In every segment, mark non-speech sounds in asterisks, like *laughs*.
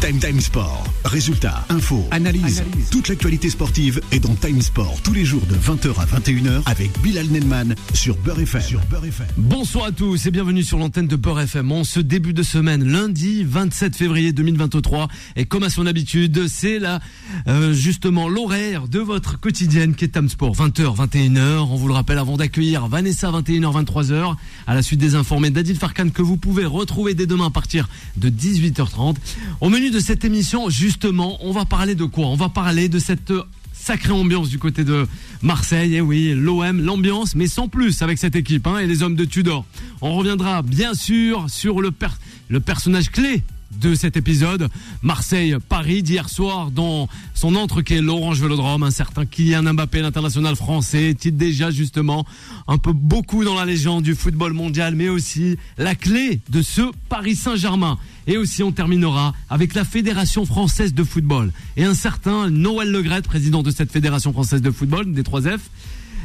Time Time Sport. Résultats, infos, analyse. Toute l'actualité sportive est dans Time Sport tous les jours de 20h à 21h avec Bilal Nelman sur Beurre FM. Sur Beurre FM. Bonsoir à tous et bienvenue sur l'antenne de Beurre FM. En ce début de semaine, lundi 27 février 2023, et comme à son habitude, c'est là euh, justement l'horaire de votre quotidienne qui est Time Sport. 20h, 21h. On vous le rappelle avant d'accueillir Vanessa 21h, 23h. À la suite des informés d'Adil Farkan que vous pouvez retrouver dès demain à partir de 18h30. Au menu de cette émission, justement, on va parler de quoi? On va parler de cette sacrée ambiance du côté de Marseille. Et oui, l'OM, l'ambiance, mais sans plus avec cette équipe hein, et les hommes de Tudor. On reviendra bien sûr sur le, per- le personnage clé de cet épisode. Marseille-Paris d'hier soir dans son entre qui est l'Orange Vélodrome. Un certain Kylian Mbappé, l'international français, est-il déjà justement un peu beaucoup dans la légende du football mondial, mais aussi la clé de ce Paris Saint-Germain? Et aussi, on terminera avec la Fédération française de football. Et un certain Noël Legrette, président de cette Fédération française de football, des 3F.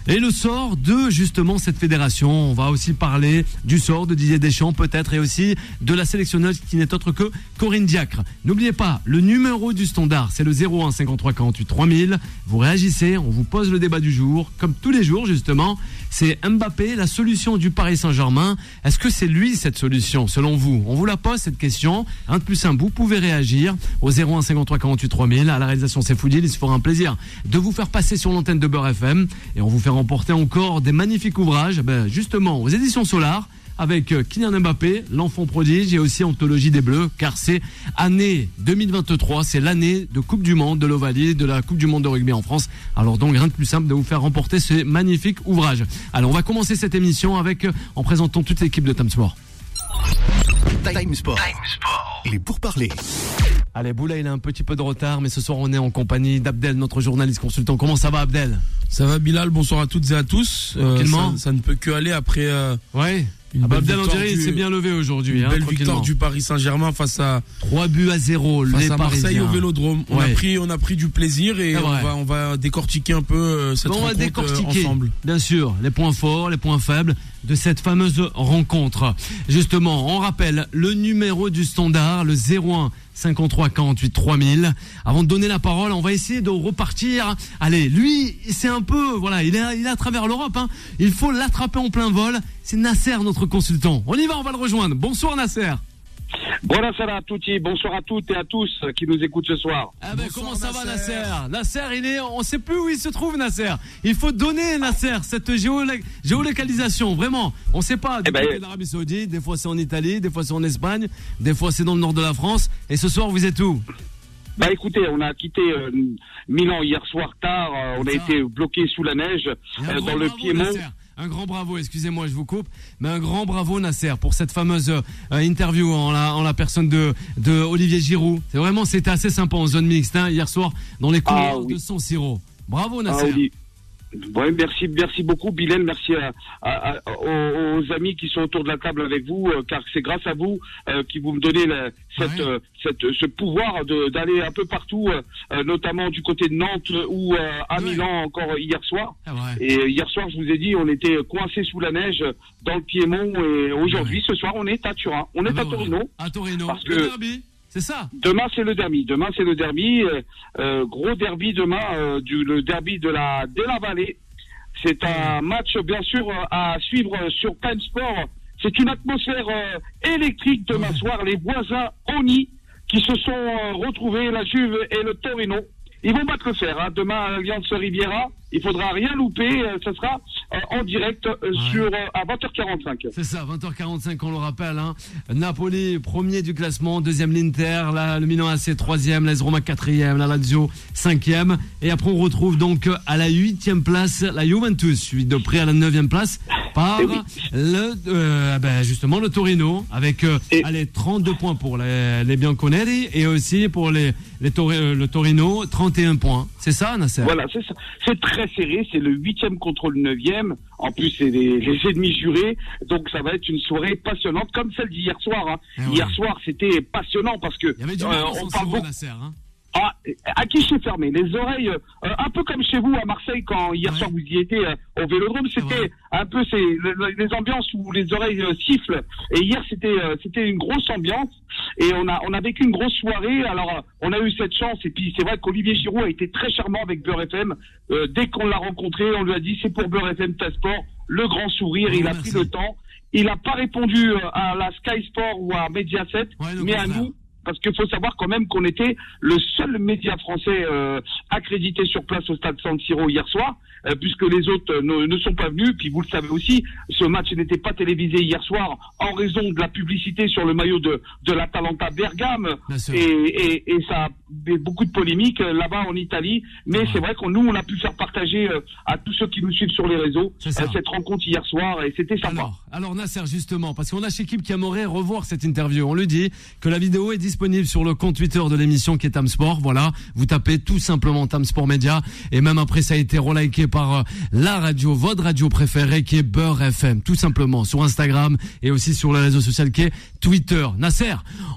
Et le sort de justement cette fédération. On va aussi parler du sort de Didier Deschamps peut-être et aussi de la sélectionneuse qui n'est autre que Corinne Diacre. N'oubliez pas, le numéro du standard, c'est le 01 53 48 3000. Vous réagissez, on vous pose le débat du jour, comme tous les jours justement. C'est Mbappé, la solution du Paris Saint-Germain. Est-ce que c'est lui cette solution selon vous? On vous la pose cette question. Un de plus un, vous pouvez réagir au 01 53 48 3000. À la réalisation, c'est Foudil. Il se fera un plaisir de vous faire passer sur l'antenne de Beurre FM et on vous fait remporter encore des magnifiques ouvrages, ben, justement aux éditions Solar avec euh, Kylian Mbappé, l'enfant prodige et aussi Anthologie des Bleus, car c'est année 2023, c'est l'année de Coupe du Monde, de l'Ovalie, de la Coupe du Monde de rugby en France. Alors donc rien de plus simple de vous faire remporter ces magnifiques ouvrages. Alors on va commencer cette émission avec, euh, en présentant toute l'équipe de Time Sport. Time Sport. Il est pour parler. Allez, Boula, il a un petit peu de retard, mais ce soir on est en compagnie d'Abdel, notre journaliste consultant. Comment ça va, Abdel? Ça va Bilal, bonsoir à toutes et à tous. Euh, ça, ça ne peut que aller après euh, Ouais. Une Ah bah, Abdel, on dirait, il s'est bien levé aujourd'hui. une hein, belle victoire du Paris Saint-Germain face à, 3 buts à 0, face les à Marseille Parisiens. au Vélodrome. On Ouais. a pris on a pris du plaisir et on va on va décortiquer un peu euh, cette on va rencontre décortiquer, ensemble. bien sûr, les points forts, les points faibles de cette fameuse rencontre. Justement, on rappelle le numéro du standard, le 01 53 48 3000. Avant de donner la parole, on va essayer de repartir. Allez, lui, c'est un peu, voilà, il est, il est à travers l'Europe. Hein. Il faut l'attraper en plein vol. C'est Nasser, notre consultant. On y va, on va le rejoindre. Bonsoir Nasser. Buonasera a tutti, bonsoir à toutes et à tous qui nous écoutent ce soir. Ah ben, Bonsoir, comment ça va Nasser. Nasser? Il est, on sait plus où il se trouve Nasser. Il faut donner Nasser cette géolo- géolocalisation, vraiment. On sait pas du Eh ben, côté d'Arabie Saoudite, des fois c'est en Italie, des fois c'est en Espagne, des fois c'est dans le nord de la France. Et ce soir vous êtes où? Bah écoutez, on a quitté euh, Milan hier soir tard, euh, on a Ça. été bloqué sous la neige euh, dans le Piémont. Nasser. Un grand bravo, excusez-moi, je vous coupe, mais un grand bravo Nasser pour cette fameuse euh, interview en la, en la personne de, de Olivier Giroud. C'est vraiment, c'était assez sympa en zone mixte hein, hier soir dans les couloirs Ah oui. de San Siro. Bravo Ah, Nasser. oui. Ouais, merci, merci beaucoup, Bilal. Merci à- à- à- aux, aux amis qui sont autour de la table avec vous, euh, car c'est grâce à vous euh, qui vous me donnez la- cette, Ouais. euh, cette, ce pouvoir de- d'aller un peu partout, euh, euh, notamment du côté de Nantes ou euh, à Ouais. Milan encore hier soir. Ah. Et hier soir, je vous ai dit, on était coincés sous la neige dans le Piémont. Et aujourd'hui, ce soir, on est à Turin. On est Ah bah à voilà. Torino. À Torino. Parce Le que- derby, c'est ça Demain, c'est le derby. Demain, c'est le derby. euh, euh, gros derby demain, euh, du, le derby de la, de la vallée. C'est un match, bien sûr, à suivre sur Time Sport. C'est une atmosphère euh, électrique demain Ouais. soir. Les voisins Oni qui se sont retrouvés, la Juve et le Torino. Ils vont battre le fer. Hein. Demain, à l'Alliance Riviera, il faudra rien louper. euh, ça sera euh, en direct euh, sur euh, à 20h45. C'est ça, 20h45, on le rappelle. Hein. Napoli, premier du classement, deuxième l'Inter, la- le Milan AC, troisième, l'AS Roma, quatrième, la Lazio, cinquième. Et après, on retrouve donc à la huitième place la Juventus, suivi de près à la neuvième place par Eh oui. le, euh, ben justement le Torino, avec euh, allez, 32 points pour les, les Bianconeri et aussi pour les, les Tori- euh, le Torino, 31 points. C'est ça, Nasser? Voilà, c'est ça. C'est très serré. C'est le huitième contre le neuvième. En plus, c'est les, les ennemis jurés. Donc, ça va être une soirée passionnante, comme celle d'hier soir. hein. Eh ouais. Hier soir, c'était passionnant parce que Il y avait du euh, on parle beaucoup. Hein. Ah, à qui j'ai fermé les oreilles, euh, un peu comme chez vous à Marseille quand hier Ouais. soir vous y étiez euh, au Vélodrome, c'était un peu ces, le- le- les ambiances où les oreilles euh, sifflent. Et hier c'était euh, c'était une grosse ambiance et on a on a vécu une grosse soirée. Alors euh, on a eu cette chance et puis c'est vrai qu'Olivier Giroud a été très charmant avec Beurre FM. Euh, dès qu'on l'a rencontré, on lui a dit c'est pour Beurre FM Sport, le grand sourire. Oh, il a pris le temps. Il n'a pas répondu à la Sky Sport ou à Mediaset, mais à nous. Parce qu'il faut savoir quand même qu'on était le seul média français euh, accrédité sur place au stade San Siro hier soir, euh, puisque les autres euh, ne, ne sont pas venus. Puis vous le savez aussi, ce match n'était pas télévisé hier soir en raison de la publicité sur le maillot de, de l'Atalanta Bergame. Et, et, et ça a beaucoup de polémiques euh, là-bas en Italie. Mais c'est vrai qu'on nous, on a pu faire partager euh, à tous ceux qui nous suivent sur les réseaux euh, cette rencontre hier soir et c'était sympa. Alors, alors Nasser, justement, parce qu'on a chez Kip qui aimerait revoir cette interview. On lui dit que la vidéo est disponible sur le compte Twitter de l'émission qui est Tam Sport. Voilà, vous tapez tout simplement Tam Sport Média. Et même après, ça a été reliké par la radio, votre radio préférée qui est Beurre FM. Tout simplement, sur Instagram et aussi sur le réseau social qui est Twitter. Nasser,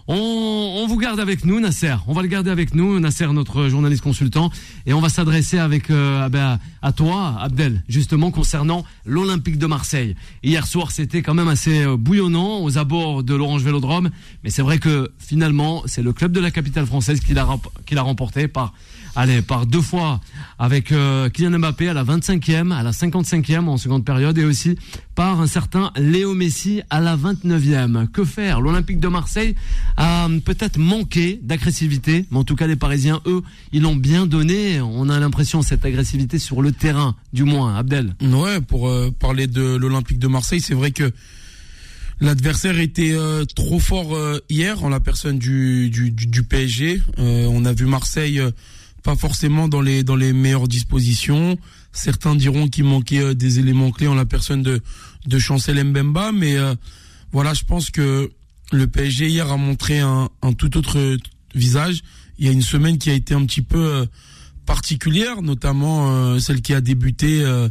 on, on vous garde avec nous, Nasser. On va le garder avec nous, Nasser, notre journaliste consultant. Et on va s'adresser avec euh, ah ben, à toi, Abdel, justement concernant l'Olympique de Marseille. Hier soir, c'était quand même assez euh, bouillonnant aux abords de l'Orange Vélodrome, mais c'est vrai que finalement, c'est le club de la capitale française qui l'a remporté par allez, par deux fois avec euh, Kylian Mbappé à la 25e, à la 55e en seconde période et aussi par un certain Léo Messi à la 29e. Que faire? L'Olympique de Marseille a peut-être manqué d'agressivité, mais en tout cas les Parisiens, eux, ils l'ont bien donné. On a l'impression cette agressivité sur le terrain, du moins, Abdel. Ouais, pour euh, parler de l'Olympique de Marseille, c'est vrai que l'adversaire était euh, trop fort euh, hier en la personne du du, PSG. On a vu Marseille pas forcément dans les meilleures dispositions. Certains diront qu'il manquait des éléments clés en la personne de Chancel Mbemba, mais voilà, je pense que le PSG hier a montré un tout autre visage. Il y a une semaine qui a été un petit peu euh, particulière, notamment euh, celle qui a débuté euh,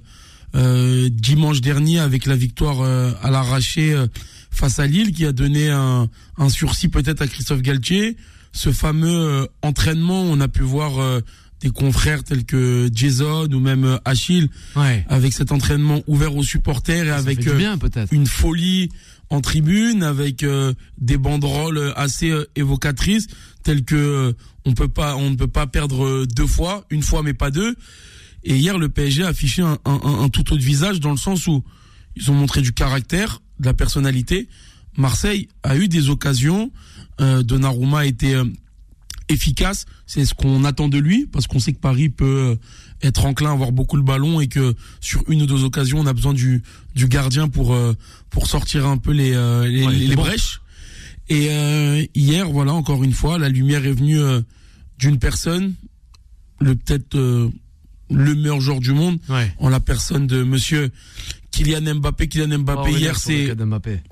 euh, dimanche dernier avec la victoire euh, à l'arraché euh, face à Lille, qui a donné un, un sursis peut-être à Christophe Galtier. Ce fameux euh, entraînement, on a pu voir euh, des confrères tels que Jason ou même Achille Ouais. avec cet entraînement ouvert aux supporters et Ça avec euh, bien une folie en tribune avec euh, des banderoles assez euh, évocatrices telles que euh, on peut pas on ne peut pas perdre euh, deux fois une fois mais pas deux. Et hier le PSG a affiché un, un, un- tout autre visage dans le sens où ils ont montré du caractère de la personnalité. Marseille a eu des occasions Donnarumma a été efficace. C'est ce qu'on attend de lui parce qu'on sait que Paris peut être enclin à avoir beaucoup le ballon et que sur une ou deux occasions on a besoin du du gardien pour euh, pour sortir un peu les euh, les, Ouais, les- brèches. Et euh, hier voilà encore une fois la lumière est venue euh, d'une personne le peut-être euh, le meilleur joueur du monde Ouais. en la personne de monsieur Kylian Mbappé. Kylian Mbappé revenir hier c'est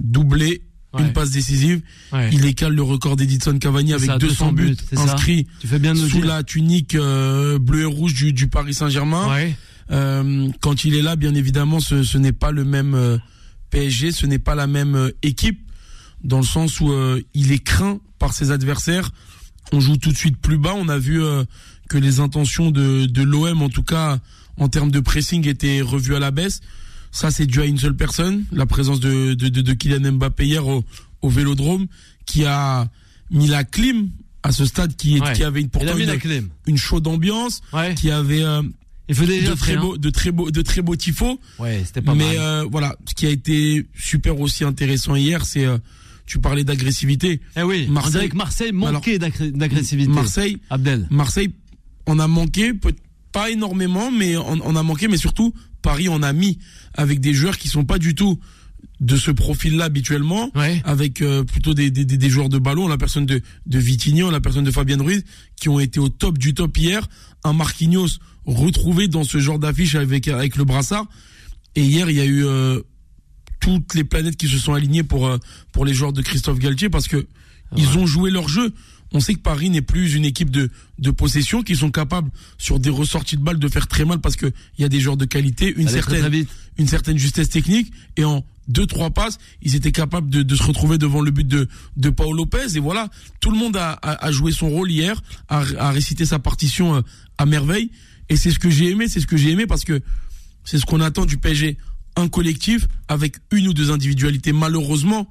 doublé Ouais. une passe décisive Ouais. il écale le record d'Edison Cavani avec ça, 200 buts, inscrits Tu fais bien sous la tunique euh, bleu et rouge du, du Paris Saint-Germain Ouais. euh, quand il est là, bien évidemment, ce, ce n'est pas le même euh, PSG, ce n'est pas la même euh, équipe, dans le sens où il est craint par ses adversaires. On joue tout de suite plus bas. On a vu que les intentions de, de l'OM, en tout cas en termes de pressing, étaient revues à la baisse. Ça, c'est dû à une seule personne, la présence de, de, de, de Kylian Mbappé hier au, au Vélodrome, qui a mis la clim à ce stade qui, est, Ouais. qui avait une, pourtant une, clim. une chaude ambiance, Ouais. qui avait euh, Il faut déjà de très faire, hein. beaux, de très beaux, de très beaux tifos. Ouais, c'était pas Mais mal. euh, voilà, ce qui a été super aussi intéressant hier, c'est euh, tu parlais d'agressivité. eh oui, on Marseille- dirait que Marseille manquait d'agressivité. Marseille, Abdel. Marseille, on a manqué, peut- pas énormément, mais on, on a manqué, mais surtout Paris on a mis avec des joueurs qui sont pas du tout de ce profil-là habituellement, Ouais. avec euh, plutôt des, des, joueurs de ballon, la personne de, de la personne de Fabien Ruiz, qui ont été au top du top hier. Un Marquinhos retrouvé dans ce genre d'affiche avec, avec le brassard. Et hier, il y a eu euh, toutes les planètes qui se sont alignées pour, euh, pour les joueurs de Christophe Galtier parce que ils ont joué leur jeu. On sait que Paris n'est plus une équipe de, de possession qui sont capables sur des ressorties de balles de faire très mal parce que il y a des joueurs de qualité, une Allez, certaine une certaine justesse technique et en deux trois passes, ils étaient capables de, de se retrouver devant le but de de Paul Lopez. Et voilà, tout le monde a, a, a joué son rôle hier, a, a récité sa partition euh, à merveille. Et c'est ce que j'ai aimé, c'est ce que j'ai aimé parce que c'est ce qu'on attend du PSG, un collectif avec une ou deux individualités. Malheureusement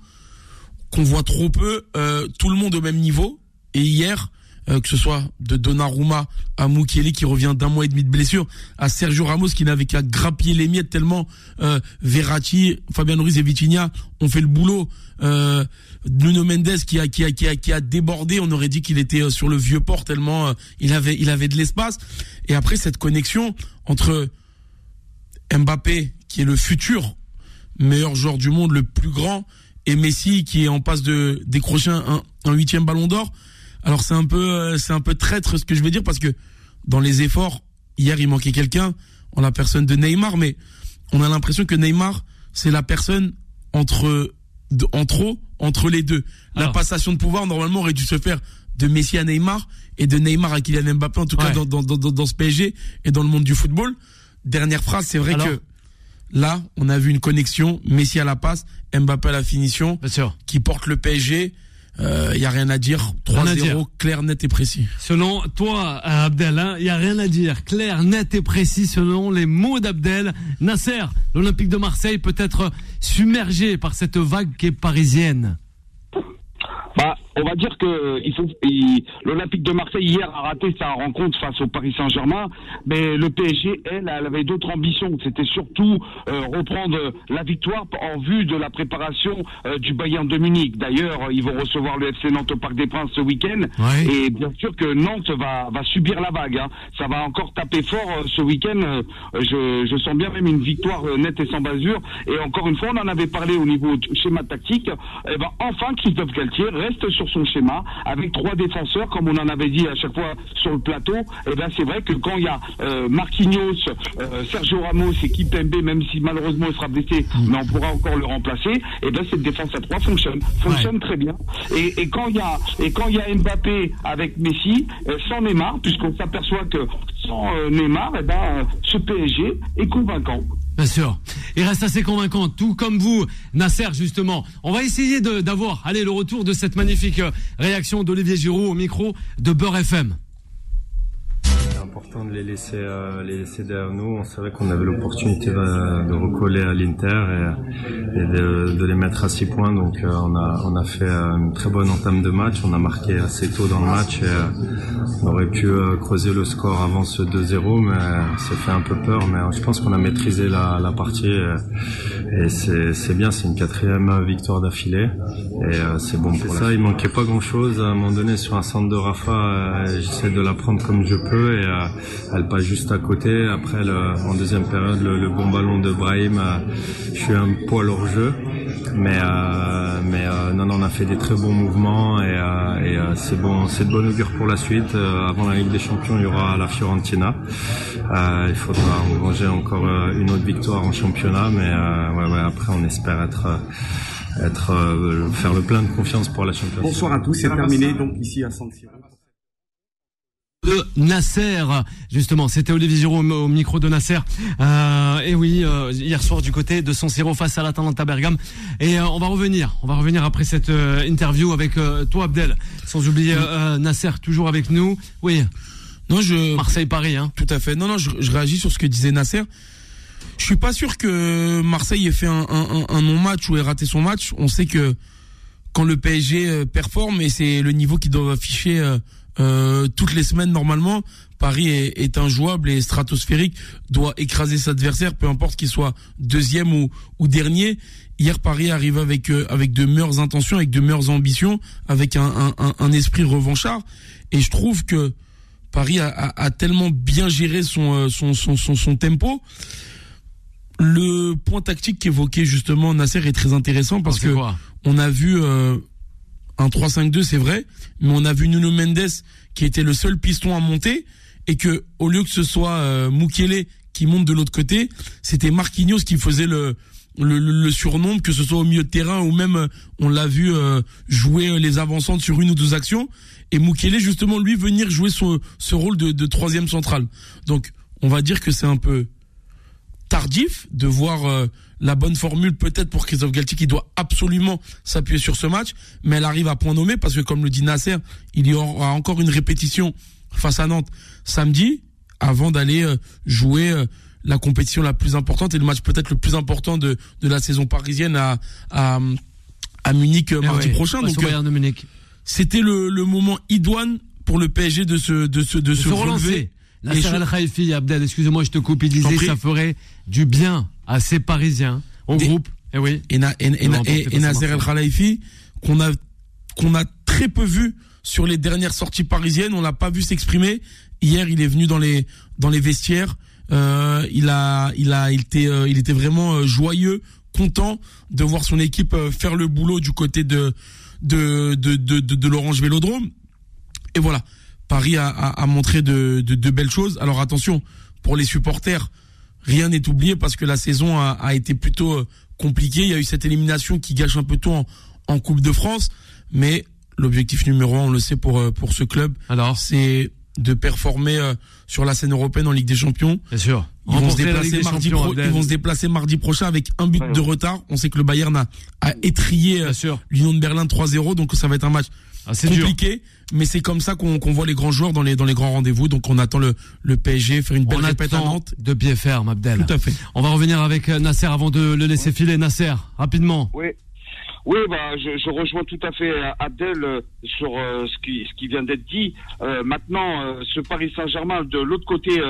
qu'on voit trop peu, euh, tout le monde au même niveau et hier euh, que ce soit de Donnarumma à Mukiele qui revient d'un mois et demi de blessure, à Sergio Ramos qui n'avait qu'à grappiller les miettes tellement euh, Verratti, Fabien Ruiz et Vitinha ont fait le boulot. Euh, Nuno Mendes qui a, qui a qui a qui a débordé, on aurait dit qu'il était euh, sur le vieux port tellement euh, il avait il avait de l'espace. Et après cette connexion entre Mbappé qui est le futur meilleur joueur du monde, le plus grand, et Messi qui est en passe de décrocher un, un huitième ballon d'or alors c'est un peu euh, c'est un peu traître ce que je veux dire parce que dans les efforts hier il manquait quelqu'un. En la personne de Neymar mais on a l'impression que Neymar c'est la personne entre en trop entre les deux. La passation de pouvoir normalement aurait dû se faire de Messi à Neymar et de Neymar à Kylian Mbappé en tout cas dans, dans, dans, dans, ce PSG et dans le monde du football. Dernière phrase, c'est vrai que là, on a vu une connexion. Messi à la passe, Mbappé à la finition, qui porte le PSG il euh, y a rien à dire. 3-0, clair, net et précis. Selon toi, Abdel, il hein, y a rien à dire. Clair, net et précis selon les mots d'Abdel. Nasser, l'Olympique de Marseille peut être submergé par cette vague qui est parisienne. On va dire que il faut l'Olympique de Marseille hier a raté sa rencontre face au Paris Saint-Germain, mais le PSG elle, elle avait d'autres ambitions. C'était surtout euh, reprendre la victoire en vue de la préparation euh, du Bayern de Munich. D'ailleurs, ils vont recevoir le FC Nantes au Parc des Princes ce week-end, et bien sûr que Nantes va va subir la vague. Hein. Ça va encore taper fort euh, ce week-end. je, je sens bien même une victoire nette et sans basure. Et encore une fois, on en avait parlé au niveau schéma tactique. Et eh ben enfin, Christophe Galtier reste sur son schéma avec trois défenseurs, comme on en avait dit à chaque fois sur le plateau. Et eh ben c'est vrai que quand il y a euh, Marquinhos, euh, Sergio Ramos et Kipembe, même si malheureusement il sera blessé, mais on pourra encore le remplacer. Et eh ben cette défense à trois fonctionne, fonctionne très bien. Et, quand il y a et quand il y a Mbappé avec Messi, euh, sans Neymar, puisqu'on s'aperçoit que sans Neymar, et eh ben ce PSG est convaincant. Bien sûr. Il reste assez convaincant, tout comme vous, Nasser, justement. On va essayer d'avoir, allez, le retour de cette magnifique euh, réaction d'Olivier Giroud au micro de Beurre FM important de les laisser, euh, les laisser derrière nous. On savait qu'on avait l'opportunité de, recoller à l'Inter et, et de, de, les mettre à six points. Donc euh, on, a, on a fait euh, une très bonne entame de match. On a marqué assez tôt dans le match et euh, on aurait pu creuser le score avant ce 2-0, mais ça fait un peu peur. Mais je pense qu'on a maîtrisé la, la partie et, et c'est bien. C'est une quatrième victoire d'affilée et c'est bon pour ça. Il manquait pas grand-chose. À un moment donné, sur un centre de Rafa, j'essaie de la prendre comme je peux et elle passe juste à côté. Après, en deuxième période, le, bon ballon de Brahim, euh, je suis un poil hors jeu. Mais, euh, mais euh, non, non, on a fait des très bons mouvements et, c'est bon, c'est de bon augure pour la suite. avant la Ligue des Champions, il y aura la Fiorentina. il faudra ranger encore une autre victoire en championnat, mais ouais, ouais, après, on espère être être faire le plein de confiance pour la championnat. Bonsoir à tous, c'est terminé donc ici à San Siro de Nasser. Justement, c'était Olivier Giroud au micro de Nasser. Euh, et oui, euh, hier soir du côté de San Siro face à l'Atalanta Bergame. Et euh, on va revenir, on va revenir après cette euh, interview avec toi Abdel. Sans oublier Nasser toujours avec nous. Oui. Non, je Marseille-Paris. Hein. Tout à fait. Non, non, je, je, réagis sur ce que disait Nasser. Je suis pas sûr que Marseille ait fait un, un, un non-match ou ait raté son match. On sait que quand le PSG performe, et c'est le niveau qu'ils doivent afficher euh, toutes les semaines normalement. Paris est, est, injouable et stratosphérique, doit écraser ses adversaires, peu importe qu'il soit deuxième ou, ou dernier. Hier, Paris arrive avec euh, avec de meilleures intentions, avec de meilleures ambitions, avec un, un, un esprit revanchard. Et je trouve que Paris a, a, a tellement bien géré son, euh, son, son, son, son tempo. Le point tactique qu'évoquait justement Nasser est très intéressant parce que on a vu euh, un 3-5-2, c'est vrai, mais on a vu Nuno Mendes qui était le seul piston à monter et que au lieu que ce soit euh, qui monte de l'autre côté, c'était Marquinhos qui faisait le le, surnombre, que ce soit au milieu de terrain ou même euh, on l'a vu euh, jouer les avancantes sur une ou deux actions et Mukele justement lui venir jouer ce, rôle de, de troisième central. Donc on va dire que c'est un peu tardif de voir la bonne formule peut-être pour Christophe Galtier qui doit absolument s'appuyer sur ce match, mais elle arrive à point nommé parce que comme le dit Nasser, il y aura encore une répétition face à Nantes samedi avant d'aller jouer la compétition la plus importante et le match peut-être le plus important de, de la saison parisienne à, à, à Munich euh, eh mardi prochain. Donc, euh, de Munich. C'était le, le moment idoine pour le PSG de se, de se, de, se, relancer. El Khaifi, Abdel, excusez-moi, je te coupe, il disait ça ferait du bien à ces Parisiens, au groupe. Eh oui. Et, na, et, et, et Nasser El Khalifi, qu'on a, qu'on a très peu vu sur les dernières sorties parisiennes, on l'a pas vu s'exprimer. Hier, il est venu dans les, dans les vestiaires. Euh, il a, il a, il était, euh, il était vraiment euh, joyeux, content de voir son équipe faire le boulot du côté de de de de, de, l'Orange Vélodrome. Et voilà, Paris a, a, montré de, de, de, belles choses. Alors attention, pour les supporters, rien n'est oublié parce que la saison a, a, été plutôt compliquée. Il y a eu cette élimination qui gâche un peu tout en, en Coupe de France, mais l'objectif numéro un, on le sait pour pour ce club, alors c'est de performer euh, sur la scène européenne en Ligue des Champions. Bien sûr. Ils vont, se déplacer mardi ils vont se déplacer mardi prochain avec un but de retard. On sait que le Bayern a, a étrié euh, l'Union de Berlin 3-0, donc ça va être un match ah, compliqué. Mais c'est comme ça qu'on voit les grands joueurs dans les dans les grands rendez-vous. Donc on attend le le PSG faire une belle Nantes. De pied ferme, Abdel. Tout à fait. On va revenir avec euh, Nasser avant de le laisser filer. Nasser, rapidement. Oui. Oui, bah, je, je, rejoins tout à fait euh, Abdel euh, sur euh, ce, qui, ce qui vient d'être dit. maintenant, ce Paris Saint-Germain, de l'autre côté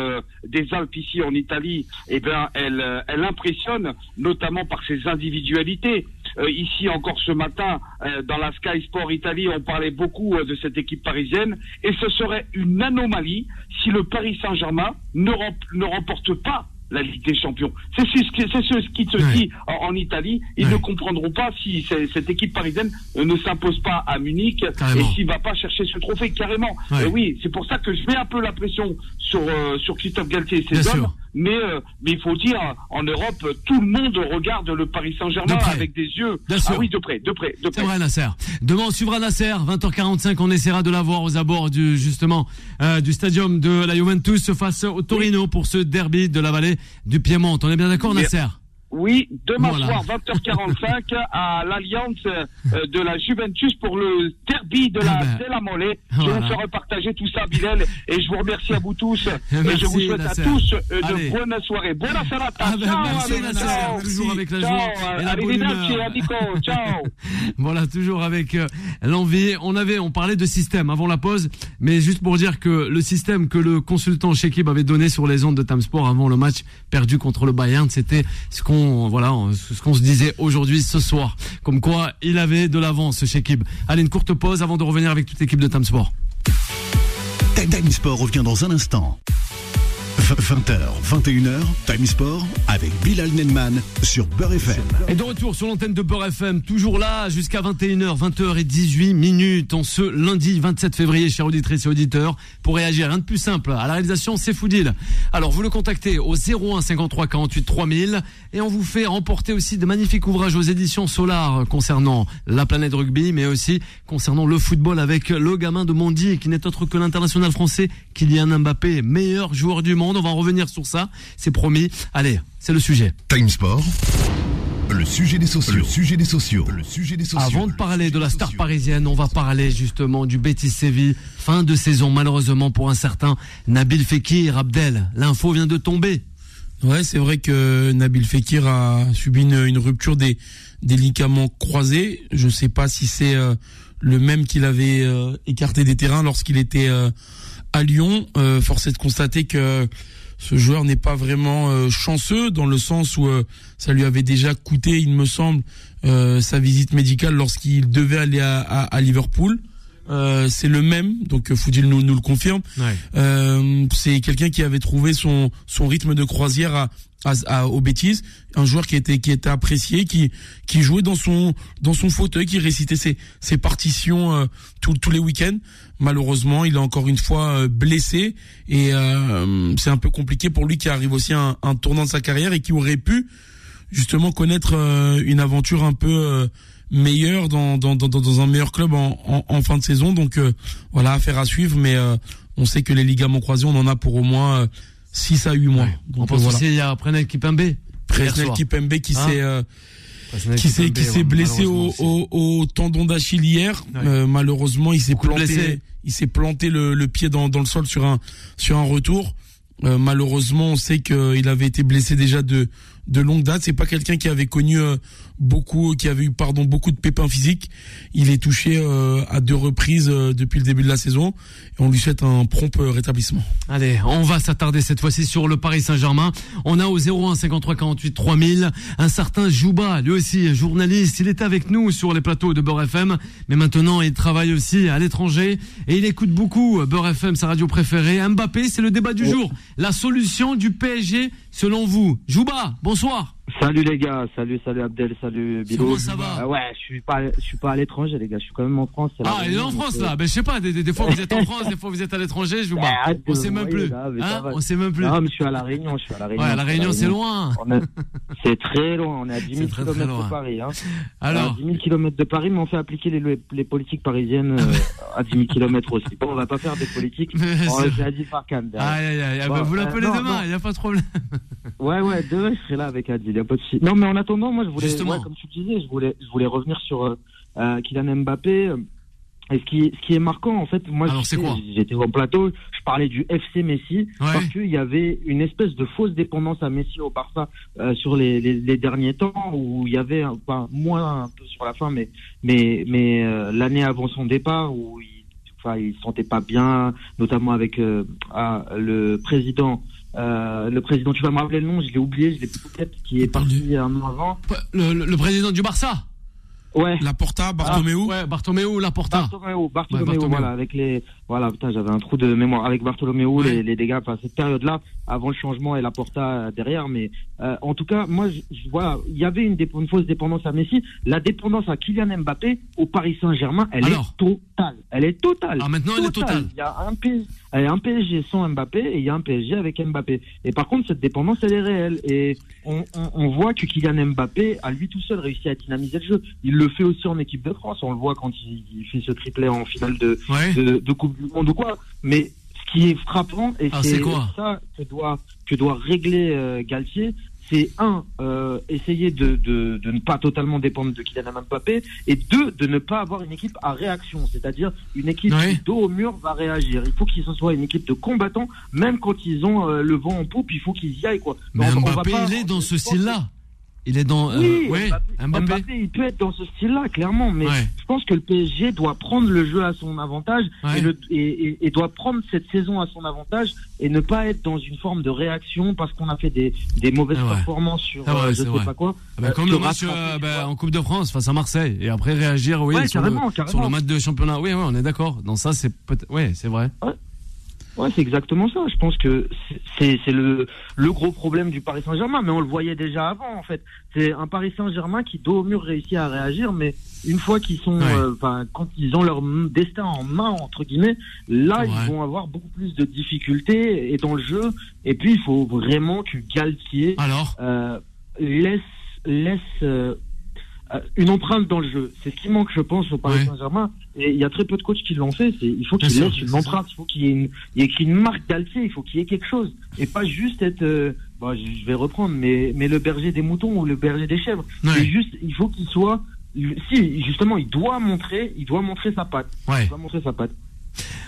des Alpes, ici en Italie, eh bien, elle, elle impressionne, notamment par ses individualités. ici, encore ce matin, dans la Sky Sport Italie, on parlait beaucoup de cette équipe parisienne, et ce serait une anomalie si le Paris Saint-Germain ne remporte pas la Ligue des Champions. C'est ce, ce qui se dit en, Italie. Ils ne comprendront pas si cette équipe parisienne ne s'impose pas à Munich et s'il va pas chercher ce trophée carrément. Et oui, c'est pour ça que je mets un peu la pression sur euh, sur Christophe Galtier et ses hommes mais euh, mais il faut dire en Europe tout le monde regarde le Paris Saint-Germain avec des yeux ah oui de près de près de près. C'est vrai Nasser. Demain on suivra Nasser 20h45 on essaiera de la voir aux abords du justement euh, du stadium de la Juventus face au Torino pour ce derby de la vallée du Piémont. On est bien d'accord Nasser? Oui, demain soir, 20h45, à l'Alliance euh, de la Juventus pour le derby de la, ah ben, de la Mollet. Je vais vous faire partager tout ça, Bilal, et je vous remercie à vous tous. et je vous souhaite à tous euh, de bonnes soirées. Bonne serata. Ah ben, ciao, merci, Nasser, toujours avec la joie et la bonne humeur. *laughs* Ciao. voilà, toujours avec euh, l'envie. On avait, on parlait de système avant la pause, mais juste pour dire que le système que le consultant Shekib avait donné sur les ondes de Tamsport avant le match perdu contre le Bayern, c'était ce qu'on voilà, ce qu'on se disait aujourd'hui, ce soir. Comme quoi, il avait de l'avance chez Kib. Allez, une courte pause avant de revenir avec toute l'équipe de. Time Sport revient dans un instant. 20h, 21h, Time Sport avec Bilal Nenman sur Beurre FM. Et de retour sur l'antenne de Beurre FM, toujours là jusqu'à 21h, 20h et 18 minutes en ce lundi 27 février, chers auditrices et auditeurs, pour réagir. Rien de plus simple. À la réalisation, c'est Foudil. Alors, vous le contactez au 01 53 48 3000 et on vous fait remporter aussi de magnifiques ouvrages aux éditions Solar concernant la planète rugby, mais aussi concernant le football avec le gamin de Mondi qui n'est autre que l'international français Kylian Mbappé, meilleur joueur du monde on va en revenir sur ça, c'est promis. Allez, c'est le sujet. Time Sport. Le sujet des sociaux. Le sujet des sociaux. Le sujet des sociaux. Avant de parler de la star parisienne, on va parler justement du Betis Séville. Fin de saison, malheureusement pour un certain Nabil Fekir. Abdel, l'info vient de tomber. Ouais, c'est vrai que Nabil Fekir a subi une, rupture des, des ligaments croisés. Je ne sais pas si c'est euh, le même qu'il avait euh, écarté des terrains lorsqu'il était euh, à Lyon. Euh, force est de constater que ce joueur n'est pas vraiment euh, chanceux dans le sens où euh, ça lui avait déjà coûté, il me semble, euh, sa visite médicale lorsqu'il devait aller à, à, Liverpool. C'est le même, donc Foudil nous, nous le confirme. c'est quelqu'un qui avait trouvé son son rythme de croisière à, à, aux bêtises, un joueur qui était qui était apprécié, qui qui jouait dans son dans son fauteuil, qui récitait ses ses partitions euh, tous les week-ends. Malheureusement, il est encore une fois euh, blessé et euh, c'est un peu compliqué pour lui qui arrive aussi à un, tournant de sa carrière et qui aurait pu justement connaître une aventure un peu meilleure dans, dans, dans, dans, un meilleur club en, en, en fin de saison. Donc voilà, affaire à suivre, mais on sait que les ligaments croisés, on en a pour au moins 6 à 8 mois. On pense aussi il y a Prenel Kipembe. Presnel Kipembe qui Hein s'est euh, qui s'est qui s'est ouais, blessé au, au, au tendon d'Achille hier. Ouais. Euh, malheureusement, il s'est planté blessé. il s'est planté le, le pied dans, dans le sol sur un sur un retour. Euh, malheureusement, on sait qu'il avait été blessé déjà de de longue date. C'est pas quelqu'un qui avait connu euh, beaucoup, qui avait eu pardon beaucoup de pépins physiques. Il est touché euh, à deux reprises euh, depuis le début de la saison et on lui souhaite un prompt euh, rétablissement. Allez, on va s'attarder cette fois-ci sur le Paris Saint-Germain. On a au 01 53 48 3000 un certain Jouba, lui aussi journaliste. Il était avec nous sur les plateaux de Beurre FM, mais maintenant il travaille aussi à l'étranger et il écoute beaucoup Beurre FM, sa radio préférée. Mbappé, c'est le débat du jour. La solution du PSG selon vous. Jouba, bonsoir. Salut les gars, salut, salut Abdel, salut Bilo. Comment ça va Ah ouais, je suis pas, je suis pas à l'étranger les gars, je suis quand même en France. Ah, il est en France là. Ben je sais pas, des, des- des fois vous êtes en *laughs* France, des fois vous êtes à l'étranger, Jouba. Ah, arrête On sait même plus. là, Hein. On sait même plus. Non, mais je suis à la Réunion, je suis à la Réunion. Ouais, je la Réunion c'est loin. C'est très loin, on est à 10 000 C'est très, km de Paris. Hein. Alors, À 10 000 km de Paris, mais on fait appliquer les, les politiques parisiennes euh, à 10 000 km aussi. Bon, on va pas faire des politiques. *laughs* Va Adil Farkan. derrière. Aïe, aïe, aïe. Ah, bah, vous euh, l'appelez demain, il n'y a pas de problème. Ouais, ouais, demain, je serai là avec Adil, y a pas de souci. Non, mais en attendant, moi, je voulais, Justement. ouais, comme tu disais, je voulais, je voulais revenir sur euh, euh, Kylian Mbappé. euh, Et ce qui, ce qui est marquant, en fait, moi, j'étais au plateau, je parlais du FC Messi, parce qu'il y avait une espèce de fausse dépendance à Messi au Barça euh, sur les, les, les derniers temps, où il y avait, enfin, moins un peu sur la fin, mais, mais, mais euh, l'année avant son départ, où il, enfin, il se sentait pas bien, notamment avec euh, ah, le président. Euh, le président, tu vas me rappeler le nom, je l'ai oublié, je l'ai peut-être, qui est parti un an avant. Le, le- le président du Barça Ouais. La Porta, Bartomeu. Ouais, Bartomeu Laporta. Bartomeu, Bartomeu, Ouais, Bartomeu. voilà, avec les, voilà, putain, j'avais un trou de mémoire avec Ouais. les, les dégâts, enfin cette période-là, avant le changement et la Porta euh, derrière, mais euh, en tout cas, moi, je, je- voilà, il y avait une, fausse dépendance à Messi, la dépendance à Kylian Mbappé au Paris Saint-Germain, elle Alors est totale, elle est totale. Ah, maintenant, elle est totale. Il y a un PSG, un sans Mbappé et il y a un PSG avec Mbappé. Et par contre, cette dépendance, elle est réelle. Et on, on, on voit que Kylian Mbappé, à lui tout seul, réussit à dynamiser le jeu. Il le fait aussi en équipe de France. On le voit quand il, il fait ce triplé en finale de, Ouais. de, de Coupe du Monde ou quoi. Mais ce qui est frappant, et Ah, c'est ça que doit, que doit régler euh, Galtier, c'est un, euh, essayer de, de, de ne pas totalement dépendre de Kylian Mbappé, et deux, de ne pas avoir une équipe à réaction, c'est-à-dire une équipe qui, dos au mur, va réagir. Il faut qu'ils soit une équipe de combattants, même quand ils ont euh, le vent en poupe, il faut qu'ils y aillent. Quoi. Mais On- on va Mbappé, pas- il est dans ce style-là. Il est dans. euh, oui, ouais, Mbappé, Mbappé. il peut être dans ce style-là, clairement, mais Ouais. je pense que le PSG doit prendre le jeu à son avantage Ouais. et, le- et, et- et doit prendre cette saison à son avantage et ne pas être dans une forme de réaction parce qu'on a fait des, des mauvaises Ah performances sur Ah euh, je sais vrai. pas quoi. Ah bah, Euh, comme le match euh, bah, en Coupe de France face à Marseille et après réagir oui sur, le, carrément. sur le match de championnat oui on est d'accord dans ça c'est peut ouais c'est vrai Ouais, c'est exactement ça. Je pense que c'est- le, le gros problème du Paris Saint-Germain, mais on le voyait déjà avant en fait. C'est un Paris Saint-Germain qui dos au mur réussit à réagir, mais une fois qu'ils sont, Ouais. euh, enfin quand ils ont leur destin en main entre guillemets, là Ouais. ils vont avoir beaucoup plus de difficultés et dans le jeu. Et puis il faut vraiment que Galtier alors? euh, laisse laisse euh, euh, une empreinte dans le jeu. C'est ce qui manque, je pense, au Paris Ouais. Saint-Germain. Et il y a très peu de coachs qui l'ont fait. Il faut qu'il laisse une empreinte. Il faut qu'il y ait une, il y ait une marque d'Altier. Il faut qu'il y ait quelque chose. Et pas juste être, euh, je vais reprendre, mais, mais le berger des moutons ou le berger des chèvres. Ouais. C'est juste, il faut qu'il soit, si, justement, il doit montrer, il doit montrer sa patte. ouais Il doit montrer sa patte.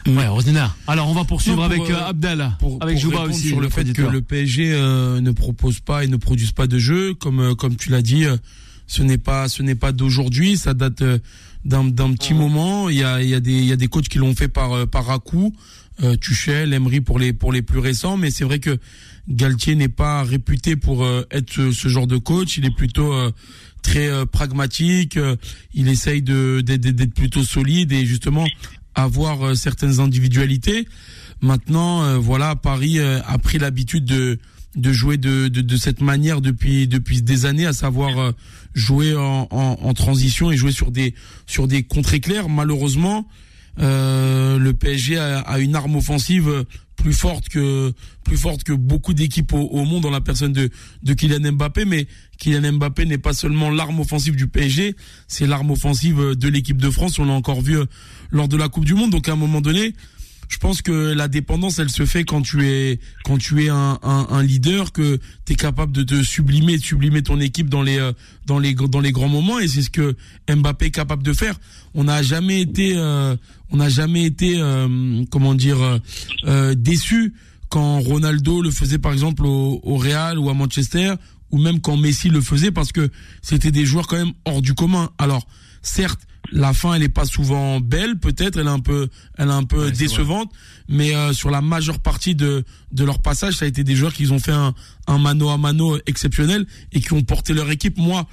ouais Rosina alors on va poursuivre pour, avec euh, euh, Abdel pour, avec pour Jouba aussi sur le fait que le PSG euh, ne propose pas et ne produise pas de jeu comme comme tu l'as dit euh, ce n'est pas ce n'est pas d'aujourd'hui ça date euh, d'un petit moment. Il y a il y a des il y a des coachs qui l'ont fait par euh, par à coup euh, Tuchel Emery pour les pour les plus récents. Mais c'est vrai que Galtier n'est pas réputé pour euh, être ce, ce genre de coach. Il est plutôt euh, très pragmatique. Il essaye de d'être plutôt solide et justement avoir certaines individualités. Maintenant, voilà, Paris a pris l'habitude de de jouer de, de, de cette manière depuis depuis des années, à savoir euh, jouer en, en, en transition et jouer sur des sur des contres éclairs. Malheureusement, euh, le PSG a, a une arme offensive plus forte que plus forte que beaucoup d'équipes au, au monde dans la personne de de Kylian Mbappé. Mais Kylian Mbappé n'est pas seulement l'arme offensive du PSG, c'est l'arme offensive de l'équipe de France. On l'a encore vu euh, lors de la Coupe du Monde. Donc à un moment donné je pense que la dépendance, elle se fait quand tu es quand tu es un, un, un leader, que tu es capable de te sublimer, de sublimer ton équipe dans les euh, dans les dans les grands moments, et c'est ce que Mbappé est capable de faire. On n'a jamais été euh, on n'a jamais été euh, comment dire déçu quand Ronaldo le faisait par exemple au, au Real ou à Manchester, ou même quand Messi le faisait, parce que c'était des joueurs quand même hors du commun. Alors certes la fin, elle est pas souvent belle, peut-être, elle est un peu, elle est un peu décevante, mais euh, sur la majeure partie de de leur passage, ça a été des joueurs qui ont fait un, un mano à mano exceptionnel et qui ont porté leur équipe. Moi,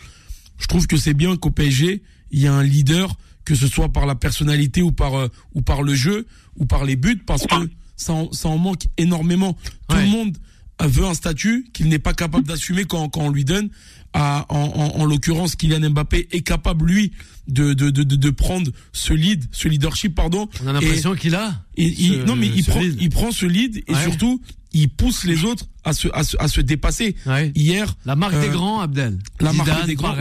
je trouve que c'est bien qu'au PSG, il y a un leader, que ce soit par la personnalité ou par euh, ou par le jeu ou par les buts, parce que ça en, ça en manque énormément. Tout le monde veut un statut qu'il n'est pas capable d'assumer quand, quand on lui donne en, en, l'occurrence Kylian Mbappé est capable lui de de, de, de prendre ce lead, ce leadership pardon. On a l'impression qu'il a. il, non mais il prend il prend ce lead et surtout il pousse les autres à se à se, à se dépasser. Hier la marque des euh, grands Abdel. La marque des grands.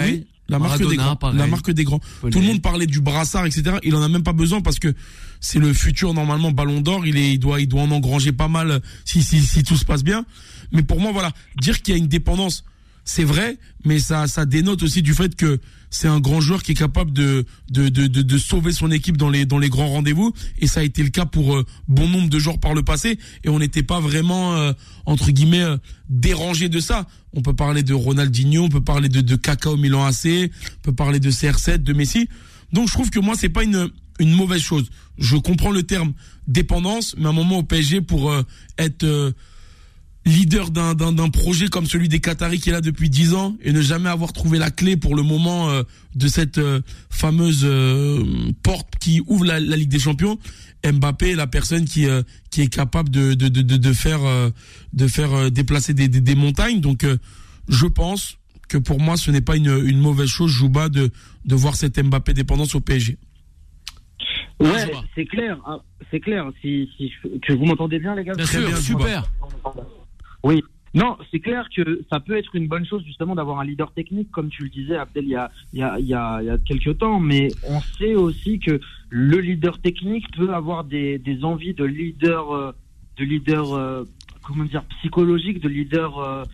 La marque des grands. La marque des grands. Tout le monde parlait du brassard etc. Il en a même pas besoin parce que c'est le futur normalement Ballon d'Or. Il est il doit il doit en engranger pas mal si si si tout se passe bien. Mais pour moi voilà dire qu'il y a une dépendance c'est vrai, mais ça, ça dénote aussi du fait que c'est un grand joueur qui est capable de de, de, de, sauver son équipe dans les dans les grands rendez-vous et ça a été le cas pour euh, bon nombre de joueurs par le passé et on n'était pas vraiment euh, entre guillemets euh, dérangé de ça. On peut parler de Ronaldinho, on peut parler de de Kaka Milan AC, on peut parler de CR7, de Messi. Donc je trouve que moi c'est pas une une mauvaise chose. Je comprends le terme dépendance, mais à un moment au PSG pour être leader d'un d'un projet comme celui des Qataris qui est là depuis 10 ans et ne jamais avoir trouvé la clé pour le moment euh, de cette euh, fameuse euh, porte qui ouvre la, Ligue des Champions Mbappé est la personne qui qui est capable de de de, de faire de faire déplacer des, des, des montagnes donc je pense que pour moi ce n'est pas une, une mauvaise chose Jouba de de voir cette Mbappé dépendance au PSG Ouais, c'est clair, hein, c'est clair. Si, si que vous m'entendez bien, les gars? Bien sûr, super. Oui. Non, c'est clair que ça peut être une bonne chose justement d'avoir un leader technique, comme tu le disais, Abdel, il y a, il y a, il y a, quelques temps, mais on sait aussi que le leader technique peut avoir des, des envies de leader, euh, de leader, euh, comment dire, psychologique, de leader euh,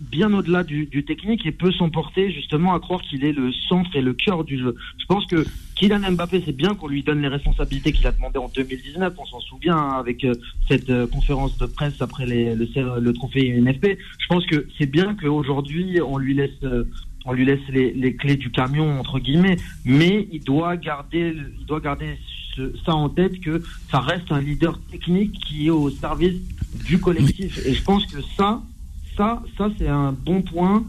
bien au-delà du, technique et peut s'emporter justement à croire qu'il est le centre et le cœur du jeu. Je pense que Kylian Mbappé, c'est bien qu'on lui donne les responsabilités qu'il a demandé en 2019. On s'en souvient hein, avec euh, cette euh, conférence de presse après le, le, trophée NFP. Je pense que c'est bien qu'aujourd'hui on lui laisse euh, on lui laisse les, les, clés du camion entre guillemets, mais il doit garder il doit garder ça en tête que ça reste un leader technique qui est au service du collectif. Et je pense que ça, ça, ça c'est un bon point.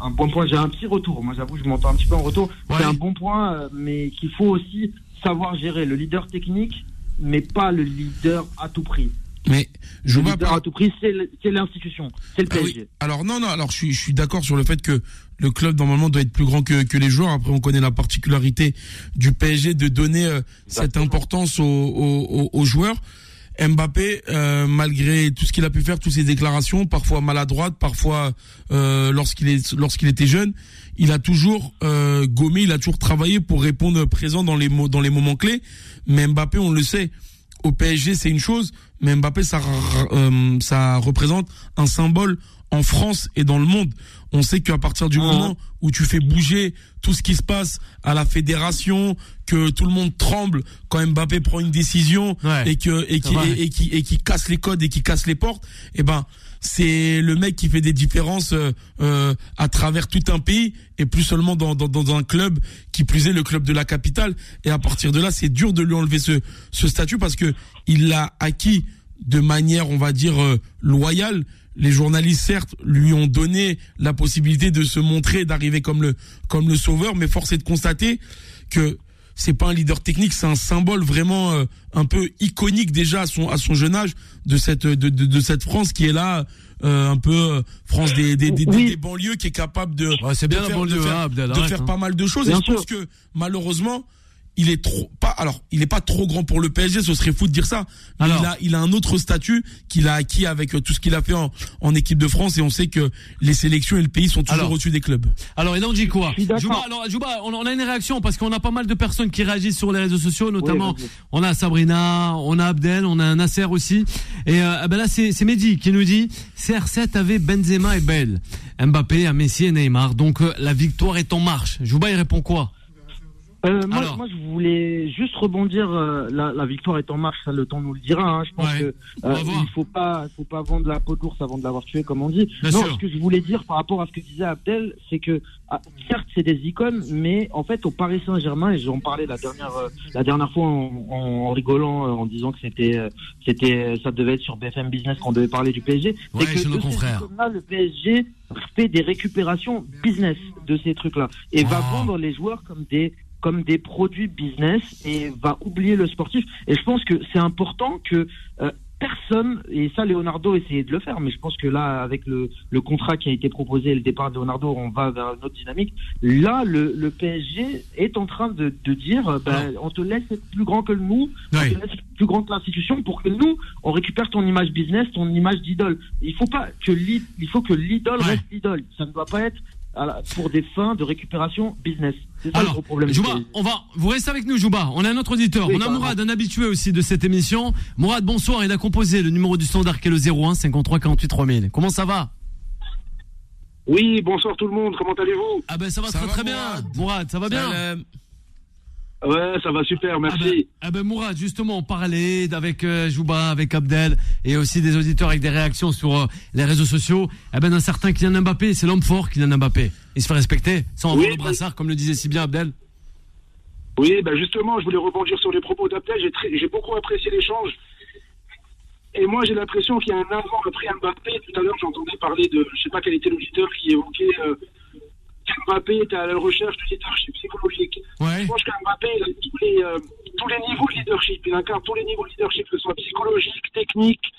Un bon point. J'ai un petit retour. Moi, j'avoue, je m'entends un petit peu en retour. C'est un bon point, euh, mais qu'il faut aussi savoir gérer le leader technique, mais pas le leader à tout prix. Mais je le leader à tout prix, c'est l'institution, c'est le PSG. Ah alors non, non. Alors je suis, je suis d'accord sur le fait que le club normalement doit être plus grand que, que les joueurs. Après, on connaît la particularité du PSG de donner euh, cette importance aux, aux, aux joueurs. Mbappé, euh, malgré tout ce qu'il a pu faire, toutes ses déclarations, parfois maladroites, parfois euh, lorsqu'il est était jeune, il a toujours euh, gommé, il a toujours travaillé pour répondre présent dans les dans les moments clés. Mais Mbappé, on le sait, au PSG c'est une chose, mais Mbappé ça ça représente un symbole en France et dans le monde. On sait qu'à partir du moment où tu fais bouger tout ce qui se passe à la fédération, que tout le monde tremble quand Mbappé prend une décision et que et qui et, qui et qui casse les codes et qui casse les portes, et eh ben c'est le mec qui fait des différences euh, euh, à travers tout un pays et plus seulement dans, dans, dans, un club qui plus est le club de la capitale. Et à partir de là, c'est dur de lui enlever ce, ce statut parce que il l'a acquis de manière, on va dire, euh, loyale les journalistes certes lui ont donné la possibilité de se montrer, d'arriver comme le comme le sauveur, mais force est de constater que c'est pas un leader technique, c'est un symbole vraiment euh, un peu iconique déjà à son à son jeune âge de cette de, de, de cette France qui est là euh, un peu euh, France des des, des, des, banlieues qui est capable de c'est bien de faire, de faire, hein, pas mal de choses. Et je pense que malheureusement il est trop pas alors il est pas trop grand pour le PSG ce serait fou de dire ça. Mais il a il a un autre statut qu'il a acquis avec euh, tout ce qu'il a fait en, en, équipe de France et on sait que les sélections et le pays sont toujours au-dessus des clubs. Alors il en dit quoi? Jouba, alors Jouba, on, a une réaction parce qu'on a pas mal de personnes qui réagissent sur les réseaux sociaux notamment on a Sabrina on a Abdel on a Nasser aussi. Et euh, ah ben là c'est c'est Mehdi qui nous dit CR7 avait Benzema et Bell Mbappé a Messi et Neymar. Donc euh, la victoire est en marche. Jouba il répond quoi? Euh, moi, moi, je voulais juste rebondir. Euh, la, la, victoire est en marche, ça le temps nous le dira. Hein. Je pense que euh, il faut pas, faut pas vendre la peau d'ours avant de l'avoir tué, comme on dit. non, ce que je voulais dire par rapport à ce que disait Abdel, c'est que ah, certes c'est des icônes, mais en fait au Paris Saint-Germain, et j'en parlais la dernière, la dernière fois en, en rigolant, en disant que c'était, c'était, ça devait être sur BFM Business qu'on devait parler du PSG. c'est que confrère. Là, le PSG fait des récupérations business de ces trucs-là et va vendre les joueurs comme des comme des produits business et va oublier le sportif. Et je pense que c'est important que euh, personne, et ça Leonardo essayait de le faire, mais je pense que là, avec le, le contrat qui a été proposé le départ de Leonardo, on va vers une autre dynamique. Là, le, le PSG est en train de, de dire, euh, ben, on te laisse être plus grand que nous, on te laisse être plus grand que l'institution pour que nous, on récupère ton image business, ton image d'idole. Il faut pas que il faut que l'idole reste l'idole. Ça ne doit pas être pour des fins de récupération business. C'est ça le gros problème. Jouba, on va, vous restez avec nous, Jouba. On a un autre auditeur. on a Mourad, un habitué aussi de cette émission. Mourad, bonsoir. Il a composé le numéro du standard qui est le 01 53 48 3000. Comment ça va? Oui, bonsoir tout le monde. Comment allez-vous? Ah ben ça va très très bien. Mourad, ça va bien? Ouais, ça va super, merci. Ah ben, ah ben Mourad, justement, on parlait avec euh, Jouba, avec Abdel, et aussi des auditeurs avec des réactions sur euh, les réseaux sociaux. Ah ben, un certain Kylian Mbappé, c'est l'homme fort Kylian Mbappé. Il se fait respecter, sans avoir le brassard, comme le disait si bien Abdel. Oui, ben justement, je voulais rebondir sur les propos d'Abdel. J'ai beaucoup apprécié l'échange. Et moi, j'ai l'impression qu'il y a un avant après Mbappé. Tout à l'heure, j'entendais parler de, je sais pas quel était l'auditeur qui évoquait euh, Mbappé est à la recherche du leadership psychologique. Je pense qu'Mbappé, il a tous les, euh, tous les niveaux de leadership. Il incarne tous les niveaux de leadership, que ce soit psychologique, technique,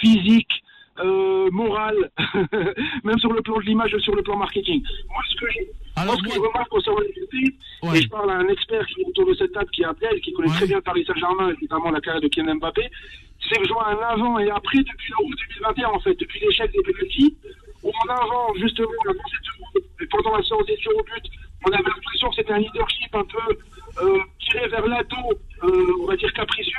physique, euh, moral, *laughs* même sur le plan de l'image, sur le plan marketing. Moi, ce que, moi, ce que je remarque concernant les et je parle à un expert qui est autour de cette table, qui est Abdel, qui connaît très bien Paris Saint-Germain, notamment la carrière de Kylian Mbappé, c'est que je vois un avant et après depuis l'Euro 2021, en fait, depuis l'échec des penalties, où en avant, justement, pendant la séance des tirs au but, on avait l'impression que c'était un leadership un peu euh, tiré vers l'ado, euh, on va dire capricieux.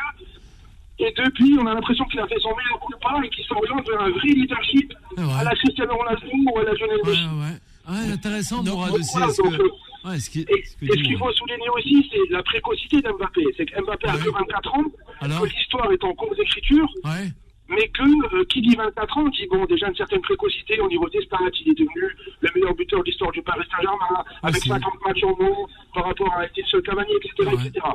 Et depuis, on a l'impression qu'il a fait son meilleur coup de pas et qu'il s'oriente vers un vrai leadership à la Cristiano Ronaldo ou à la Lionel Messi. Ouais, ouais. Ouais, intéressant. Voilà, donc, que... Ouais, ce qui, et, ce qu'il faut souligner aussi, c'est la précocité d'Mbappé. C'est qu'Mbappé a que 24 ans, que l'histoire est en cours d'écriture. Ouais mais que euh, qui dit 24 ans dit bon déjà une certaine précocité au niveau des stats, il est devenu le meilleur buteur de l'histoire du Paris Saint-Germain avec 50 matchs en moins par rapport à Edson Cavani, etc., etc.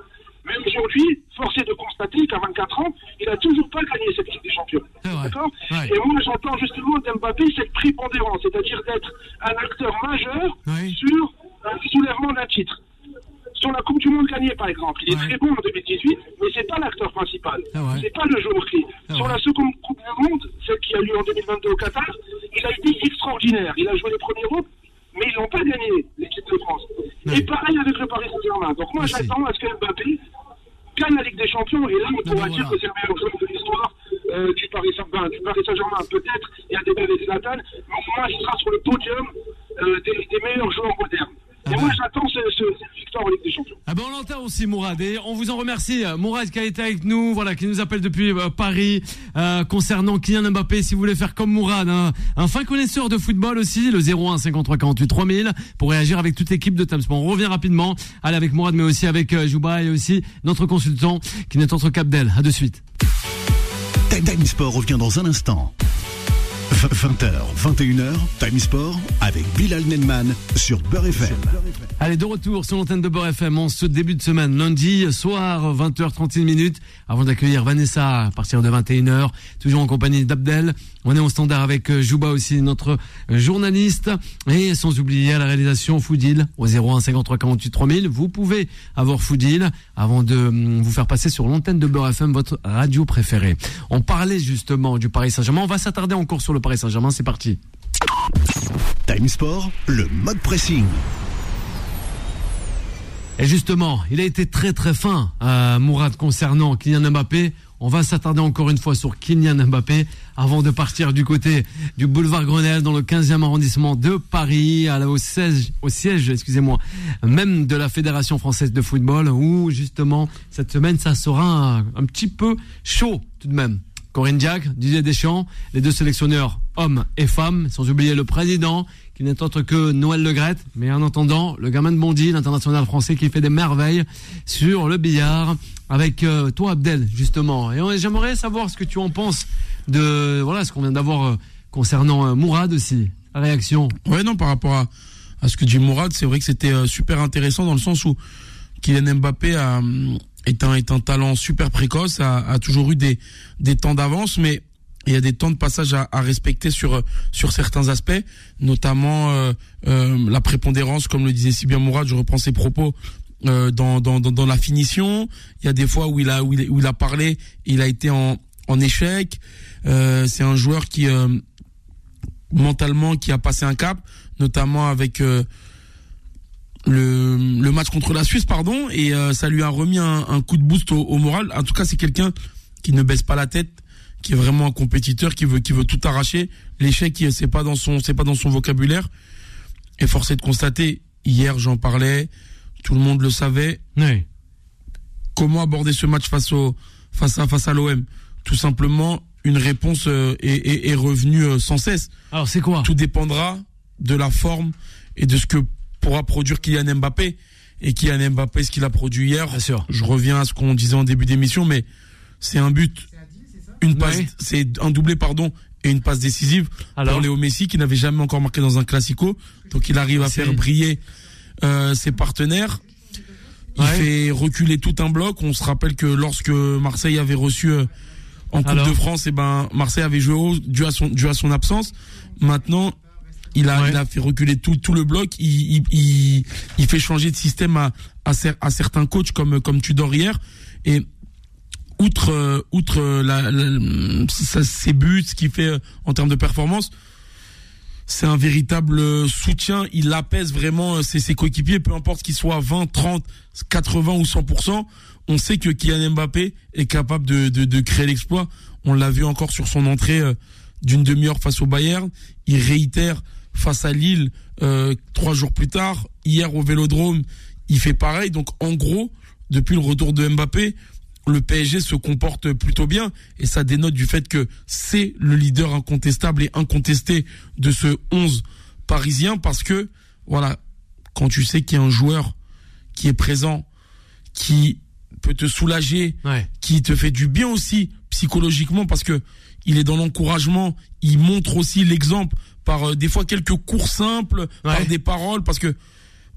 Mais aujourd'hui, force est de constater qu'à 24 ans, il n'a toujours pas gagné cette Ligue des Champions. D'accord Et moi, j'entends justement d'Mbappé cette prépondérance, c'est-à-dire d'être un acteur majeur sur un soulèvement d'un titre sur la Coupe du Monde gagnée, par exemple. Il est très bon en 2018, mais c'est pas l'acteur principal. Ah c'est pas le joueur clé. Ah sur la seconde Coupe du Monde, celle qui a lieu en 2022 au Qatar, il a été extraordinaire. Il a joué les premiers rôles, mais ils n'ont pas gagné l'équipe de France. Et pareil avec le Paris Saint-Germain. Donc moi, j'attends à ce que Mbappé gagne la Ligue des Champions, et là, on pourra dire que c'est le meilleur joueur de l'histoire euh, du Paris Saint-Germain, peut-être, il y a des belles Zlatan, mais au moins, il sera sur le podium euh, des, des meilleurs joueurs modernes. Et moi, j'attends ce, ce, cette victoire en Ligue des Champions. Ah ben, on l'entend aussi, Mourad. Et on vous en remercie. Mourad qui a été avec nous, voilà, qui nous appelle depuis euh, Paris, euh, concernant Kylian Mbappé. Si vous voulez faire comme Mourad, hein, un fin connaisseur de football aussi, le 01 53 48 3000, pour réagir avec toute l'équipe de Tamsport. On revient rapidement. Allez, avec Mourad, mais aussi avec euh, Jouba et aussi notre consultant qui n'est autre Capdel. À de suite. Time Sport revient dans un instant. 20h, 21h, Time Sport avec Bilal Nenman sur Beurre FM. Allez, de retour sur l'antenne de Beurre FM en ce début de semaine, lundi soir, 20h31 minutes, avant d'accueillir Vanessa à partir de 21h, toujours en compagnie d'Abdel. On est au standard avec euh, Jouba aussi, notre journaliste, et sans oublier à la réalisation Foodil au 01 53 48 3000. Vous pouvez avoir Foodil avant de hum, vous faire passer sur l'antenne de Beurre FM, votre radio préférée. On parlait justement du Paris Saint-Germain. On va s'attarder encore sur le Paris Saint-Germain. C'est parti. Time Sport, le mode pressing. Et justement, il a été très très fin, euh, Mourad, concernant Kylian Mbappé. On va s'attarder encore une fois sur Kylian Mbappé avant de partir du côté du boulevard Grenelle dans le 15e arrondissement de Paris, au siège, excusez-moi, même de la Fédération française de football où justement cette semaine ça sera un petit peu chaud tout de même. Corinne Diac, Didier Deschamps, les deux sélectionneurs, hommes et femmes, sans oublier le président, qui n'est autre que Noël Legrette, mais en entendant, le gamin de Bondy, l'international français qui fait des merveilles sur le billard, avec euh, toi Abdel, justement. Et j'aimerais savoir ce que tu en penses de voilà ce qu'on vient d'avoir euh, concernant euh, Mourad aussi, la réaction. Ouais, non, par rapport à, à ce que dit Mourad, c'est vrai que c'était super intéressant dans le sens où Kylian Mbappé est un, est un talent super précoce, a, a toujours eu des, des temps d'avance, mais il y a des temps de passage à, respecter sur sur certains aspects, notamment euh, euh, la prépondérance, comme le disait si bien Mourad, je reprends ses propos. Euh, dans, dans, dans, la finition, il y a des fois où il a où il, il a parlé, il a été en, en échec. Euh, c'est un joueur qui euh, mentalement qui a passé un cap, notamment avec le, le match contre la Suisse, pardon, et euh, ça lui a remis un, coup de boost au moral. En tout cas, c'est quelqu'un qui ne baisse pas la tête, qui est vraiment un compétiteur, qui veut, qui veut tout arracher. L'échec, c'est pas dans son, c'est pas dans son vocabulaire. Et forcé de constater, hier, j'en parlais, tout le monde le savait. Oui. Comment aborder ce match face au, face à, face à l'OM Tout simplement, une réponse euh, est, est, est, revenue euh, sans cesse. Alors, c'est quoi? Tout dépendra de la forme et de ce que pourra produire Kylian Mbappé. Et Kylian Mbappé, ce qu'il a produit hier, Bien sûr. je reviens à ce qu'on disait en début d'émission, mais c'est un but, une passe, Ouais. c'est un doublé, pardon, et une passe décisive Alors pour Léo Messi qui n'avait jamais encore marqué dans un classico. Donc il arrive à faire briller euh, ses partenaires. Il Ouais. fait reculer tout un bloc. On se rappelle que lorsque Marseille avait reçu euh, en Coupe Alors de France, et ben Marseille avait joué haut dû à son dû à son absence. Maintenant, il a Ouais. il a fait reculer tout tout le bloc. Il il, il, il fait changer de système à à, cer- à certains coachs comme comme Tudor hier et outre outre la, la- ses buts, ce qu'il fait euh, en termes de performance, c'est un véritable euh, soutien. Il apaise vraiment euh, ses, coéquipiers, peu importe qu'il soit 20, 30, 80 ou 100%. On sait que Kylian Mbappé est capable de, de, de créer l'exploit. On l'a vu encore sur son entrée d'une demi-heure face au Bayern. Il réitère face à Lille euh, trois jours plus tard. Hier au Vélodrome, il fait pareil. Donc en gros, depuis le retour de Mbappé, le PSG se comporte plutôt bien et ça dénote du fait que c'est le leader incontestable et incontesté de ce 11 parisien parce que voilà, quand tu sais qu'il y a un joueur qui est présent, qui peut te soulager, Ouais. qui te fait du bien aussi psychologiquement parce que il est dans l'encouragement, il montre aussi l'exemple par euh, des fois quelques cours simples, par des paroles parce que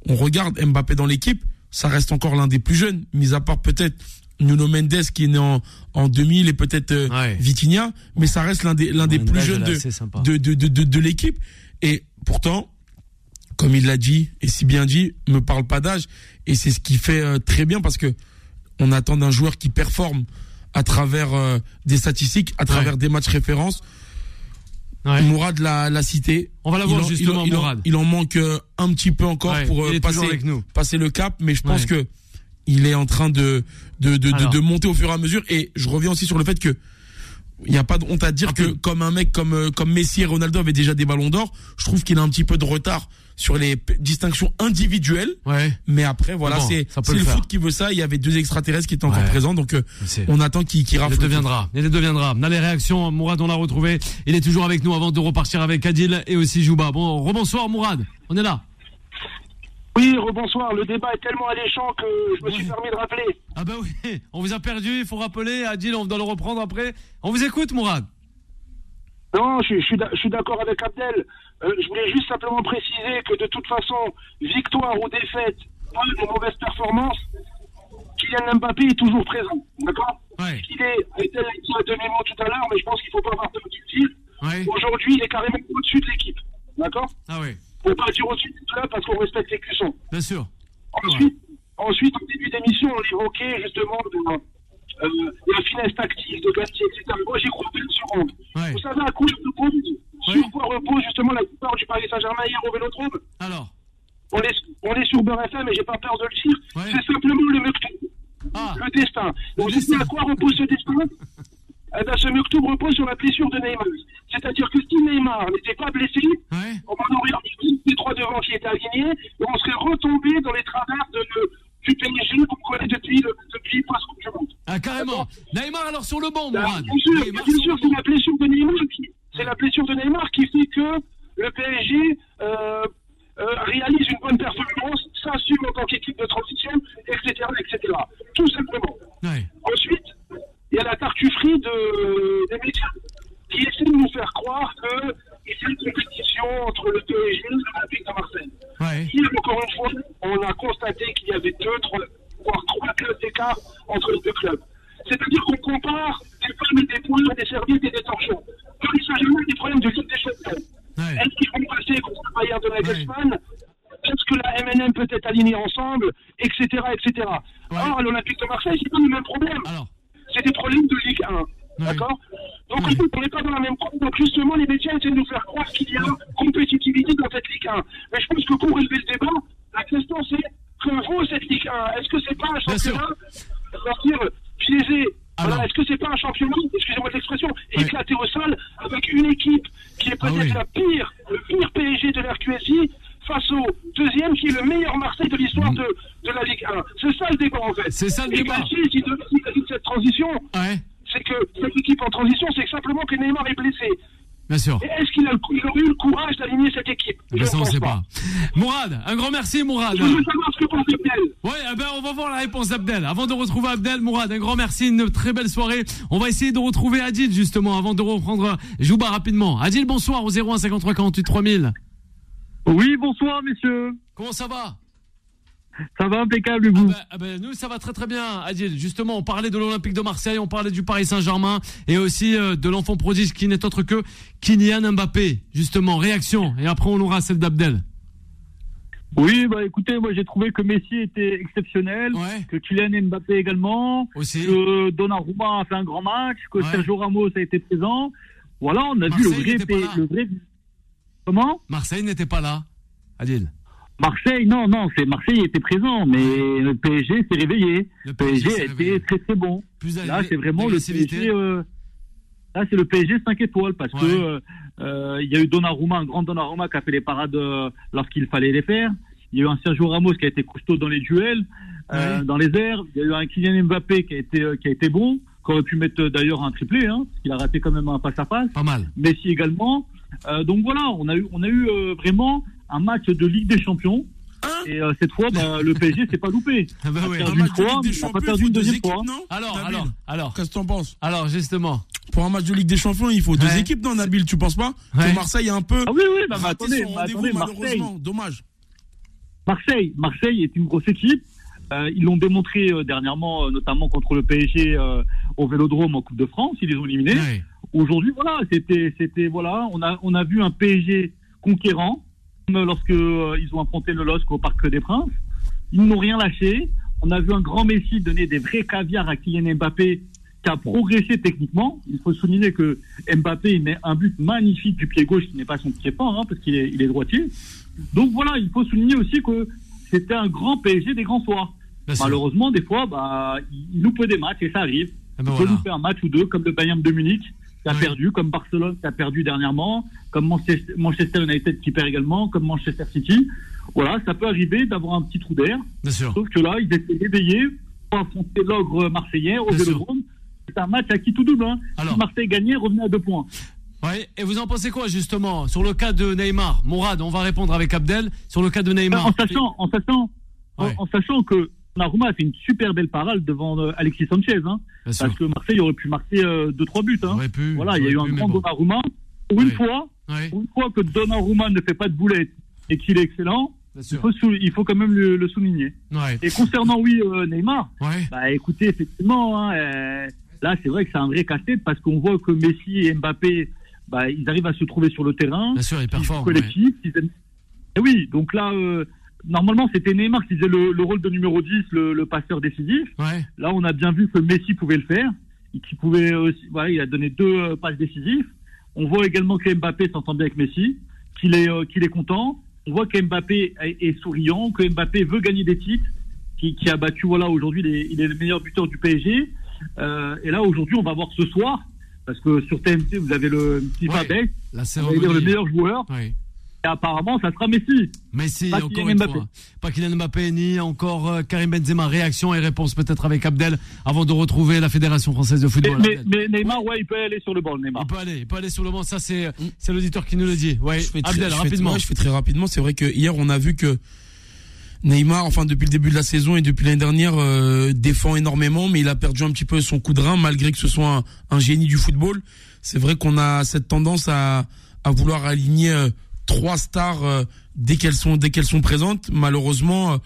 on regarde Mbappé dans l'équipe, ça reste encore l'un des plus jeunes, mis à part peut-être Nuno Mendes qui est né en, en 2000 et peut-être euh, Ouais. Vitinha, mais ça reste l'un des l'un des plus jeunes de de de de, de, de l'équipe et pourtant comme il l'a dit et si bien dit, me parle pas d'âge et c'est ce qui fait euh, très bien parce que on attend d'un joueur qui performe à travers euh, des statistiques, à travers des matchs références. Ouais. Mourad l'a, l'a cité. On va la Il voir en- justement, il en, Mourad. Il en manque euh, un petit peu encore Ouais, pour euh, passer, avec nous. passer le cap, mais je pense que il est en train de de, de, de, Alors. de monter au fur et à mesure. Et je reviens aussi sur le fait que il n'y a pas de honte à dire que comme un mec comme euh, comme Messi et Ronaldo avaient déjà des ballons d'or, je trouve qu'il a un petit peu de retard sur les distinctions individuelles. Ouais. Mais après, voilà, Bon, c'est le foot qui veut ça. Il y avait deux extraterrestres qui étaient encore Ouais. présents, donc euh, on attend qu'il Il rafle. les deviendra, il deviendra. On a les réactions, Mourad, on l'a retrouvé. Il est toujours avec nous avant de repartir avec Adil et aussi Jouba. Bon, rebonsoir Mourad, on est là. Oui, rebonsoir. Le débat est tellement alléchant que je me suis permis de rappeler. Ah bah oui, on vous a perdu, il faut rappeler. Adil, on doit le reprendre après. On vous écoute, Mourad. Non, je, je suis d'accord avec Abdel. Euh, je voulais juste simplement préciser que de toute façon, victoire ou défaite, bonne ou mauvaise performance, Kylian Mbappé est toujours présent. D'accord? Ouais. Il est, Abdel l'a dit à demi-mot tout à l'heure, mais je pense qu'il ne faut pas avoir peur. Ouais. Aujourd'hui, il est carrément au-dessus de l'équipe. D'accord? Ah oui, pour partir au sud de là parce qu'on respecte les cuissons. Bien sûr. Ensuite, ouais. ensuite au début d'émission, on évoquait justement de, euh, la finesse tactique de Galtier, etc. Moi, j'y crois plus seconde. Ouais. Vous savez à quoi repose, sur quoi repose justement la victoire du Paris Saint-Germain hier au Vélodrome Alors? On est, on est sur Beurre FM et j'ai pas peur de le dire. C'est simplement le Mektoub. Ah. Le destin. Donc, vous savez à quoi repose ce destin *laughs* eh ben, ce Mektoub repose sur la blessure de Neymar. C'est-à-dire que si Neymar n'était pas blessé, on en aurait les trois devant qui étaient alignés et on serait retombé dans les travers de, du PSG qu'on connaît depuis, le, depuis presque du monde. Ah, carrément. Neymar alors sur le banc, Mourad. Bien sûr, bien sûr c'est la blessure de Neymar qui, c'est la blessure de Neymar qui fait que le PSG euh, euh, réalise une bonne performance, s'assume en tant qu'équipe de transition, etc., etc. Tout simplement. Ensuite, il y a la tartufferie de, des médias qui essaie de nous faire croire qu'il y a une compétition entre le PSG et l'Olympique de Marseille. Ouais. Hier, encore une fois, on a constaté qu'il y avait deux, trois, voire trois clubs d'écart entre les deux clubs. C'est-à-dire qu'on compare des pommes et des points, des serviettes et des torchons. Paris Saint-Germain des problèmes de Ligue des Champions. Ouais. Est-ce qu'ils vont passer contre le Bayern de Nagelsmann ouais. Est-ce que la MNM peut être alignée ensemble Etc. etc. Ouais. Or, l'Olympique de Marseille, c'est pas le même problème. C'est des problèmes de Ligue 1. D'accord Donc, on n'est pas dans la même courbe. Donc, justement, les médias essaient de nous faire croire qu'il y a compétitivité dans cette Ligue 1. Mais je pense que pour relever le débat, la question c'est que vaut cette Ligue 1 Est-ce que c'est pas un championnat? sortir piégé voilà, est-ce que c'est pas un championnat, excusez-moi l'expression, éclaté au sol avec une équipe qui est peut-être ah oui. la pire, le pire PSG de l'RQSI face au deuxième qui est le meilleur Marseille de l'histoire de, de, la Ligue 1 C'est ça le débat en fait. C'est ça le Et débat. Et si, si, cette transition, ouais. C'est que cette équipe en transition, c'est simplement que Neymar est blessé. Bien sûr. Est-ce qu'il aurait eu le courage d'aligner cette équipe? Je ça, on ne sait pas. pas. Mourad, un grand merci, Mourad. Je veux savoir ce que pense Abdel. Ouais, eh ben, on va voir la réponse d'Abdel. Avant de retrouver Abdel, Mourad, un grand merci, une très belle soirée. On va essayer de retrouver Adil, justement, avant de reprendre Jouba rapidement. Adil, bonsoir au 01 53 48 3000. Oui, bonsoir, messieurs. Comment ça va? Ça va impeccable, vous ah ben, ah ben, Nous, ça va très très bien, Adil. Justement, on parlait de l'Olympique de Marseille, on parlait du Paris Saint-Germain et aussi euh, de l'enfant prodige qui n'est autre que Kylian Mbappé. Justement, réaction. Et après, on aura celle d'Abdel. Oui, bah écoutez, moi j'ai trouvé que Messi était exceptionnel, ouais. que Kylian Mbappé également, aussi. que Donnarumma a fait un grand match, que Ouais. Sergio Ramos a été présent. Voilà, on a vu Marseille le vrai, n'était pas là. le vrai. Comment? Marseille n'était pas là, Adil. Marseille, non, non, c'est Marseille était présent, mais le PSG s'est réveillé. Le PSG, PSG été réveillé. très très bon. Plus Là, c'est vraiment le. PSG. euh, Là, c'est le PSG 5 étoiles parce Ouais. que euh, euh, il y a eu Donnarumma, un grand Donnarumma qui a fait les parades euh, lorsqu'il fallait les faire. Il y a eu un Sergio Ramos qui a été costaud dans les duels, Ouais. dans les airs. Il y a eu un Kylian Mbappé qui a été qui a été bon, qui aurait pu mettre d'ailleurs un triplé, hein, parce qu'il a raté quand même un face à face. Pas mal. Messi également. Euh, donc voilà, on a eu, on a eu euh, vraiment un match de Ligue des Champions. Et euh, cette fois, bah, le PSG s'est pas loupé. *laughs* Ah bah Il a perdu Un une fois, mais pas perdu une deuxième équipes, fois. non Alors, Nabil alors, alors, Qu'est-ce que t'en penses alors, justement. Pour un match de Ligue des Champions, il faut deux équipes, non, Nabil Tu penses pas Ouais. Que Marseille est un peu. Ah oui, oui, bah, mais raté attendez, rendez-vous, attendez, Marseille, malheureusement. Dommage. Marseille, Marseille est une grosse équipe. Euh, ils l'ont démontré euh, dernièrement, euh, notamment contre le PSG euh, au Vélodrome en Coupe de France. Ils les ont éliminés. Ouais. Aujourd'hui, voilà, c'était, c'était, voilà, on a, on a vu un PSG conquérant, lorsque euh, ils ont affronté le LOSC au Parc des Princes. Ils n'ont rien lâché. On a vu un grand Messi donner des vrais caviars à Kylian Mbappé, qui a progressé techniquement. Il faut souligner que Mbappé il met un but magnifique du pied gauche, qui n'est pas son pied fort, hein, parce qu'il est, il est droitier. Donc voilà, il faut souligner aussi que c'était un grand PSG des grands soirs. Malheureusement, des fois, bah, il il loupe des matchs et ça arrive. Ah ben Il peut voilà. louper un match ou deux, comme le Bayern de Munich qui a Oui. perdu, comme Barcelone qui a perdu dernièrement, comme Manchester United qui perd également, comme Manchester City. Voilà, ça peut arriver d'avoir un petit trou d'air. Bien sûr. Sauf que là, ils étaient réveillés pour affronter l'ogre marseillais au. Vélodrome. C'est un match à qui tout double. Hein. Alors. Si Marseille gagnait, revenait à deux points. Ouais. Et vous en pensez quoi, justement, sur le cas de Neymar? Mourad, on va répondre avec Abdel. Sur le cas de Neymar. en sachant, en sachant, en, sachant que Donnarumma a fait une super belle parade devant euh, Alexis Sanchez. Hein, sûr. parce que Marseille aurait pu marquer euh, deux trois buts. Hein. Pu. Voilà, il y a eu un pu, grand bon. Donnarumma. Pour une Ouais. fois, Ouais. pour une fois que Donnarumma ne fait pas de boulettes et qu'il est excellent, il faut, sou- il faut quand même le, le souligner. Ouais. Et concernant, oui, euh, Neymar, Ouais. bah écoutez, effectivement, hein, euh, là, c'est vrai que c'est un vrai casse-tête parce qu'on voit que Messi et Mbappé, bah, ils arrivent à se trouver sur le terrain. Bien sûr, il Ils jouent performe. ouais. collectif. ils aiment- Et oui, donc là, euh, normalement, c'était Neymar qui faisait le, le rôle de numéro 10, le, le passeur décisif. Ouais. Là, on a bien vu que Messi pouvait le faire. Et qu'il pouvait aussi, voilà, il a donné deux euh, passes décisives. On voit également que Mbappé s'entend bien avec Messi, qu'il est, euh, qu'il est content. On voit que Mbappé est, est souriant, que Mbappé veut gagner des titres, qui, qui a battu, voilà, aujourd'hui, il est le meilleur buteur du PSG. Euh, et là, aujourd'hui, on va voir ce soir, parce que sur TMC, vous avez le petit ouais, cérémonie. le meilleur joueur. Et apparemment, ça sera Messi. Messi, pas encore une Mbappé. fois. Pas Kylian Mbappé, ni encore euh, Karim Benzema. Réaction et réponse peut-être avec Abdel avant de retrouver la Fédération Française de Football. Mais, Neymar, ouais, il peut aller sur le banc, Neymar. Il peut aller, il peut aller sur le banc. Ça, c'est, c'est l'auditeur qui nous le dit. Ouais, je fais Abdel, rapidement. je fais très rapidement. C'est vrai que hier, on a vu que Neymar, enfin depuis le début de la saison et depuis l'année dernière, euh, défend énormément, mais il a perdu un petit peu son coup de rein, malgré que ce soit un, génie du football. C'est vrai qu'on a cette tendance à, à vouloir aligner euh, trois stars euh, dès qu'elles sont dès qu'elles sont présentes. Malheureusement, euh,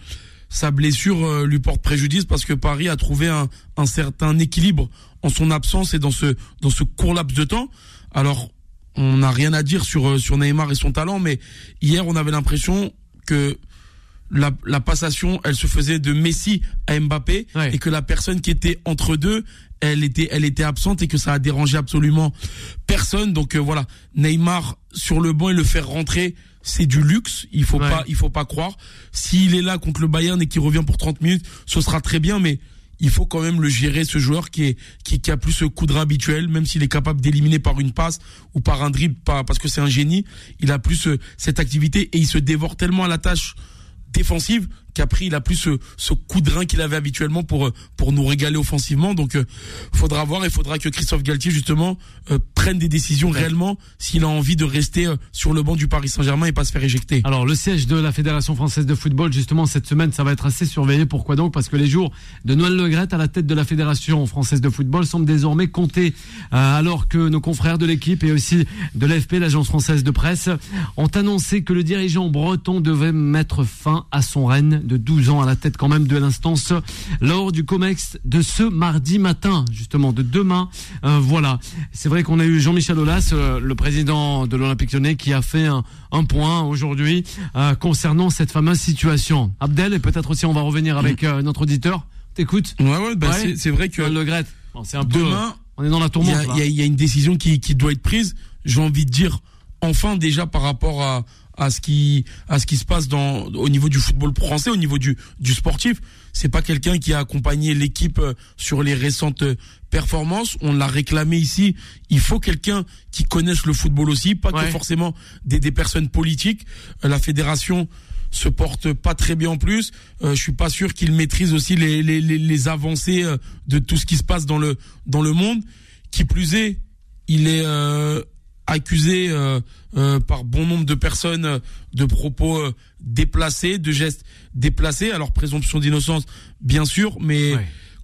sa blessure euh, lui porte préjudice parce que Paris a trouvé un, un certain équilibre en son absence et dans ce dans ce court laps de temps. Alors, on n'a rien à dire sur sur Neymar et son talent, mais hier on avait l'impression que la, la, passation, elle se faisait de Messi à Mbappé et que la personne qui était entre deux, elle était, elle était absente et que ça a dérangé absolument personne. Donc euh, voilà, Neymar sur le banc et le faire rentrer, c'est du luxe. Il faut pas, il faut pas croire. S'il est là contre le Bayern et qu'il revient pour 30 minutes, ce sera très bien, mais il faut quand même le gérer ce joueur qui est qui, qui a plus ce coup de habituel même s'il est capable d'éliminer par une passe ou par un dribble pas parce que c'est un génie il a plus euh, cette activité et il se dévore tellement à la tâche défensive pris il a plus ce, ce coup de rein qu'il avait habituellement pour pour nous régaler offensivement. Donc, euh, faudra voir. Il faudra que Christophe Galtier justement euh, prenne des décisions réellement s'il a envie de rester euh, sur le banc du Paris Saint-Germain et pas se faire éjecter. Alors, le siège de la Fédération française de football, justement, cette semaine, ça va être assez surveillé. Pourquoi donc? Parce que les jours de Noël Le à la tête de la Fédération française de football semblent désormais comptés, alors que nos confrères de l'équipe et aussi de l'AFP, l'agence française de presse, ont annoncé que le dirigeant breton devait mettre fin à son règne de 12 ans à la tête quand même de l'instance lors du COMEX de ce mardi matin, justement, de demain. Euh, voilà. C'est vrai qu'on a eu Jean-Michel Aulas, euh, le président de l'Olympique lyonnais, qui a fait un, point aujourd'hui euh, concernant cette fameuse situation. Abdel, et peut-être aussi on va revenir avec notre auditeur. T'écoutes? Ouais, ouais, bah c'est vrai que... Le Gret. c'est un demain, on est dans la tourmente. Il y, y a, une décision qui, qui doit être prise. J'ai envie de dire, enfin déjà par rapport à à ce qui à ce qui se passe dans au niveau du football français, au niveau du du sportif. C'est pas quelqu'un qui a accompagné l'équipe euh, sur les récentes euh, performances. On l'a réclamé ici. Il faut quelqu'un qui connaisse le football aussi, pas que forcément des des personnes politiques. Euh, la fédération se porte pas très bien en plus. je suis pas sûr qu'il maîtrise aussi les, les, les, les avancées de tout ce qui se passe dans le dans le monde. Qui plus est, il est accusé euh, euh, par bon nombre de personnes euh, de propos déplacés, de gestes déplacés. Alors présomption d'innocence, bien sûr, mais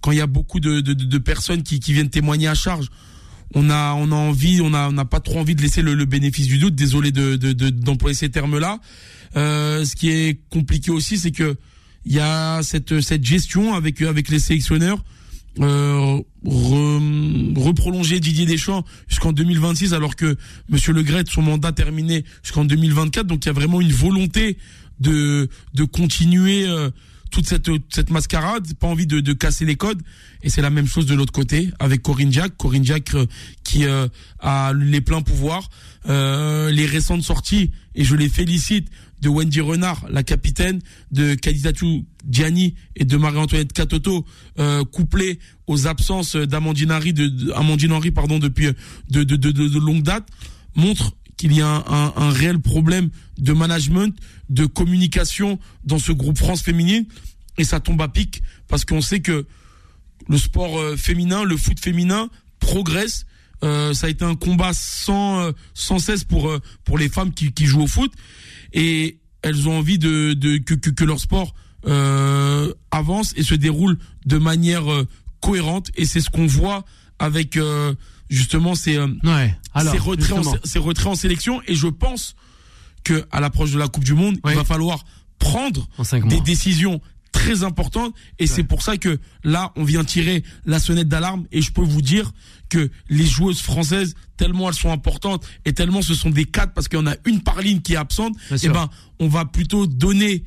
quand il y a beaucoup de, de, de personnes qui, qui, viennent témoigner à charge, on a on a envie, on a on n'a pas trop envie de laisser le, le bénéfice du doute. Désolé de d'employer ces termes-là. ce qui est compliqué aussi, c'est que il y a cette cette gestion avec avec les sélectionneurs euh, reprolonger Didier Deschamps jusqu'en 2026 alors que Monsieur Le Gret son mandat terminé jusqu'en 2024 donc il y a vraiment une volonté de de continuer euh, toute cette cette mascarade pas envie de, de casser les codes. Et c'est la même chose de l'autre côté avec Corinne Jack Corinne Jack euh, qui euh, a les pleins pouvoirs les récentes sorties et je les félicite de Wendy Renard, la capitaine, de Kaditatou Gianni et de Marie-Antoinette Catoto, euh, couplée aux absences d'Amandine Henry, de, pardon, depuis de, de, de, de longue date, montre qu'il y a un, un, réel problème de management, de communication dans ce groupe France féminine, et ça tombe à pic parce qu'on sait que le sport euh, féminin, le foot féminin progresse. Euh, ça a été un combat sans euh, sans cesse pour euh, pour les femmes qui, qui jouent au foot. Et elles ont envie de, de que, que, que leur sport euh, avance et se déroule de manière cohérente. Et c'est ce qu'on voit avec euh, justement ces, ouais. ces, retraits en, ces retraits en sélection. Et je pense que à l'approche de la Coupe du Monde il va falloir prendre des décisions très importantes et c'est pour ça que là on vient tirer la sonnette d'alarme. Et je peux vous dire que les joueuses françaises, tellement elles sont importantes et tellement ce sont des cadres parce qu'il y en a une par ligne qui est absente, et eh ben on va plutôt donner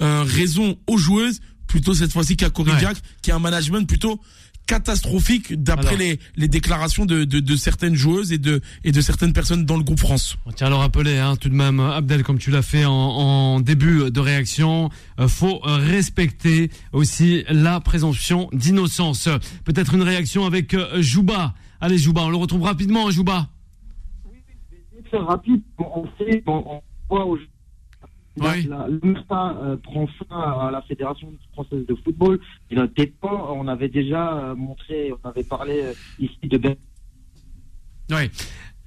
euh, raison aux joueuses plutôt cette fois-ci qu'à Corinne qui a un management plutôt catastrophique d'après les, les déclarations de, de, de, certaines joueuses et de, et de certaines personnes dans le groupe France. On tient à le rappeler, hein, tout de même, Abdel, comme tu l'as fait en, en, début de réaction, euh, faut respecter aussi la présomption d'innocence. Peut-être une réaction avec euh, Jouba Allez, Jouba, on le retrouve rapidement, hein, Jouba. Oui, je vais faire rapide. On sait, on, voit aujourd'hui. Le euh, prend fin à la Fédération française de football. Il pas, on avait déjà euh, montré, on avait parlé euh, ici de Oui.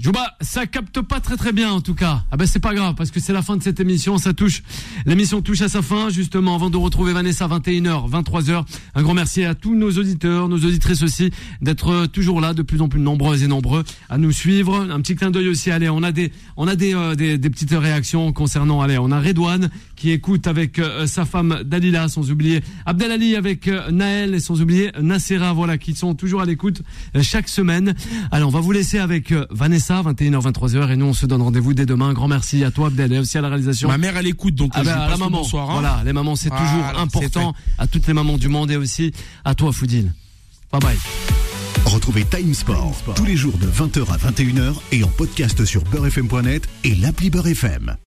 Jouba, ça capte pas très très bien en tout cas. Ah ben c'est pas grave parce que c'est la fin de cette émission, ça touche. L'émission touche à sa fin justement avant de retrouver Vanessa 21h, 23h. Un grand merci à tous nos auditeurs, nos auditrices aussi d'être toujours là, de plus en plus nombreux et nombreux à nous suivre. Un petit clin d'œil aussi. Allez, on a des on a des, euh, des, petites réactions concernant. Allez, on a Redouane qui écoute avec euh, sa femme Dalila, sans oublier Abdelali avec euh, Naël et sans oublier Nassera, voilà qui sont toujours à l'écoute chaque semaine. Allez, on va vous laisser avec Vanessa 21h, 23h. Et nous, on se donne rendez-vous dès demain. Un grand merci à toi, Abdel, et aussi à la réalisation. Ma mère, elle écoute, donc ah bah, la maman. Bonsoir, hein. Voilà, les mamans, c'est toujours important. À toutes les mamans du monde et aussi à toi, Foudine. Bye bye. Retrouvez Time Sport, tous les jours de 20h à 21h et en podcast sur beurrefm.net et l'appli Beurrefm.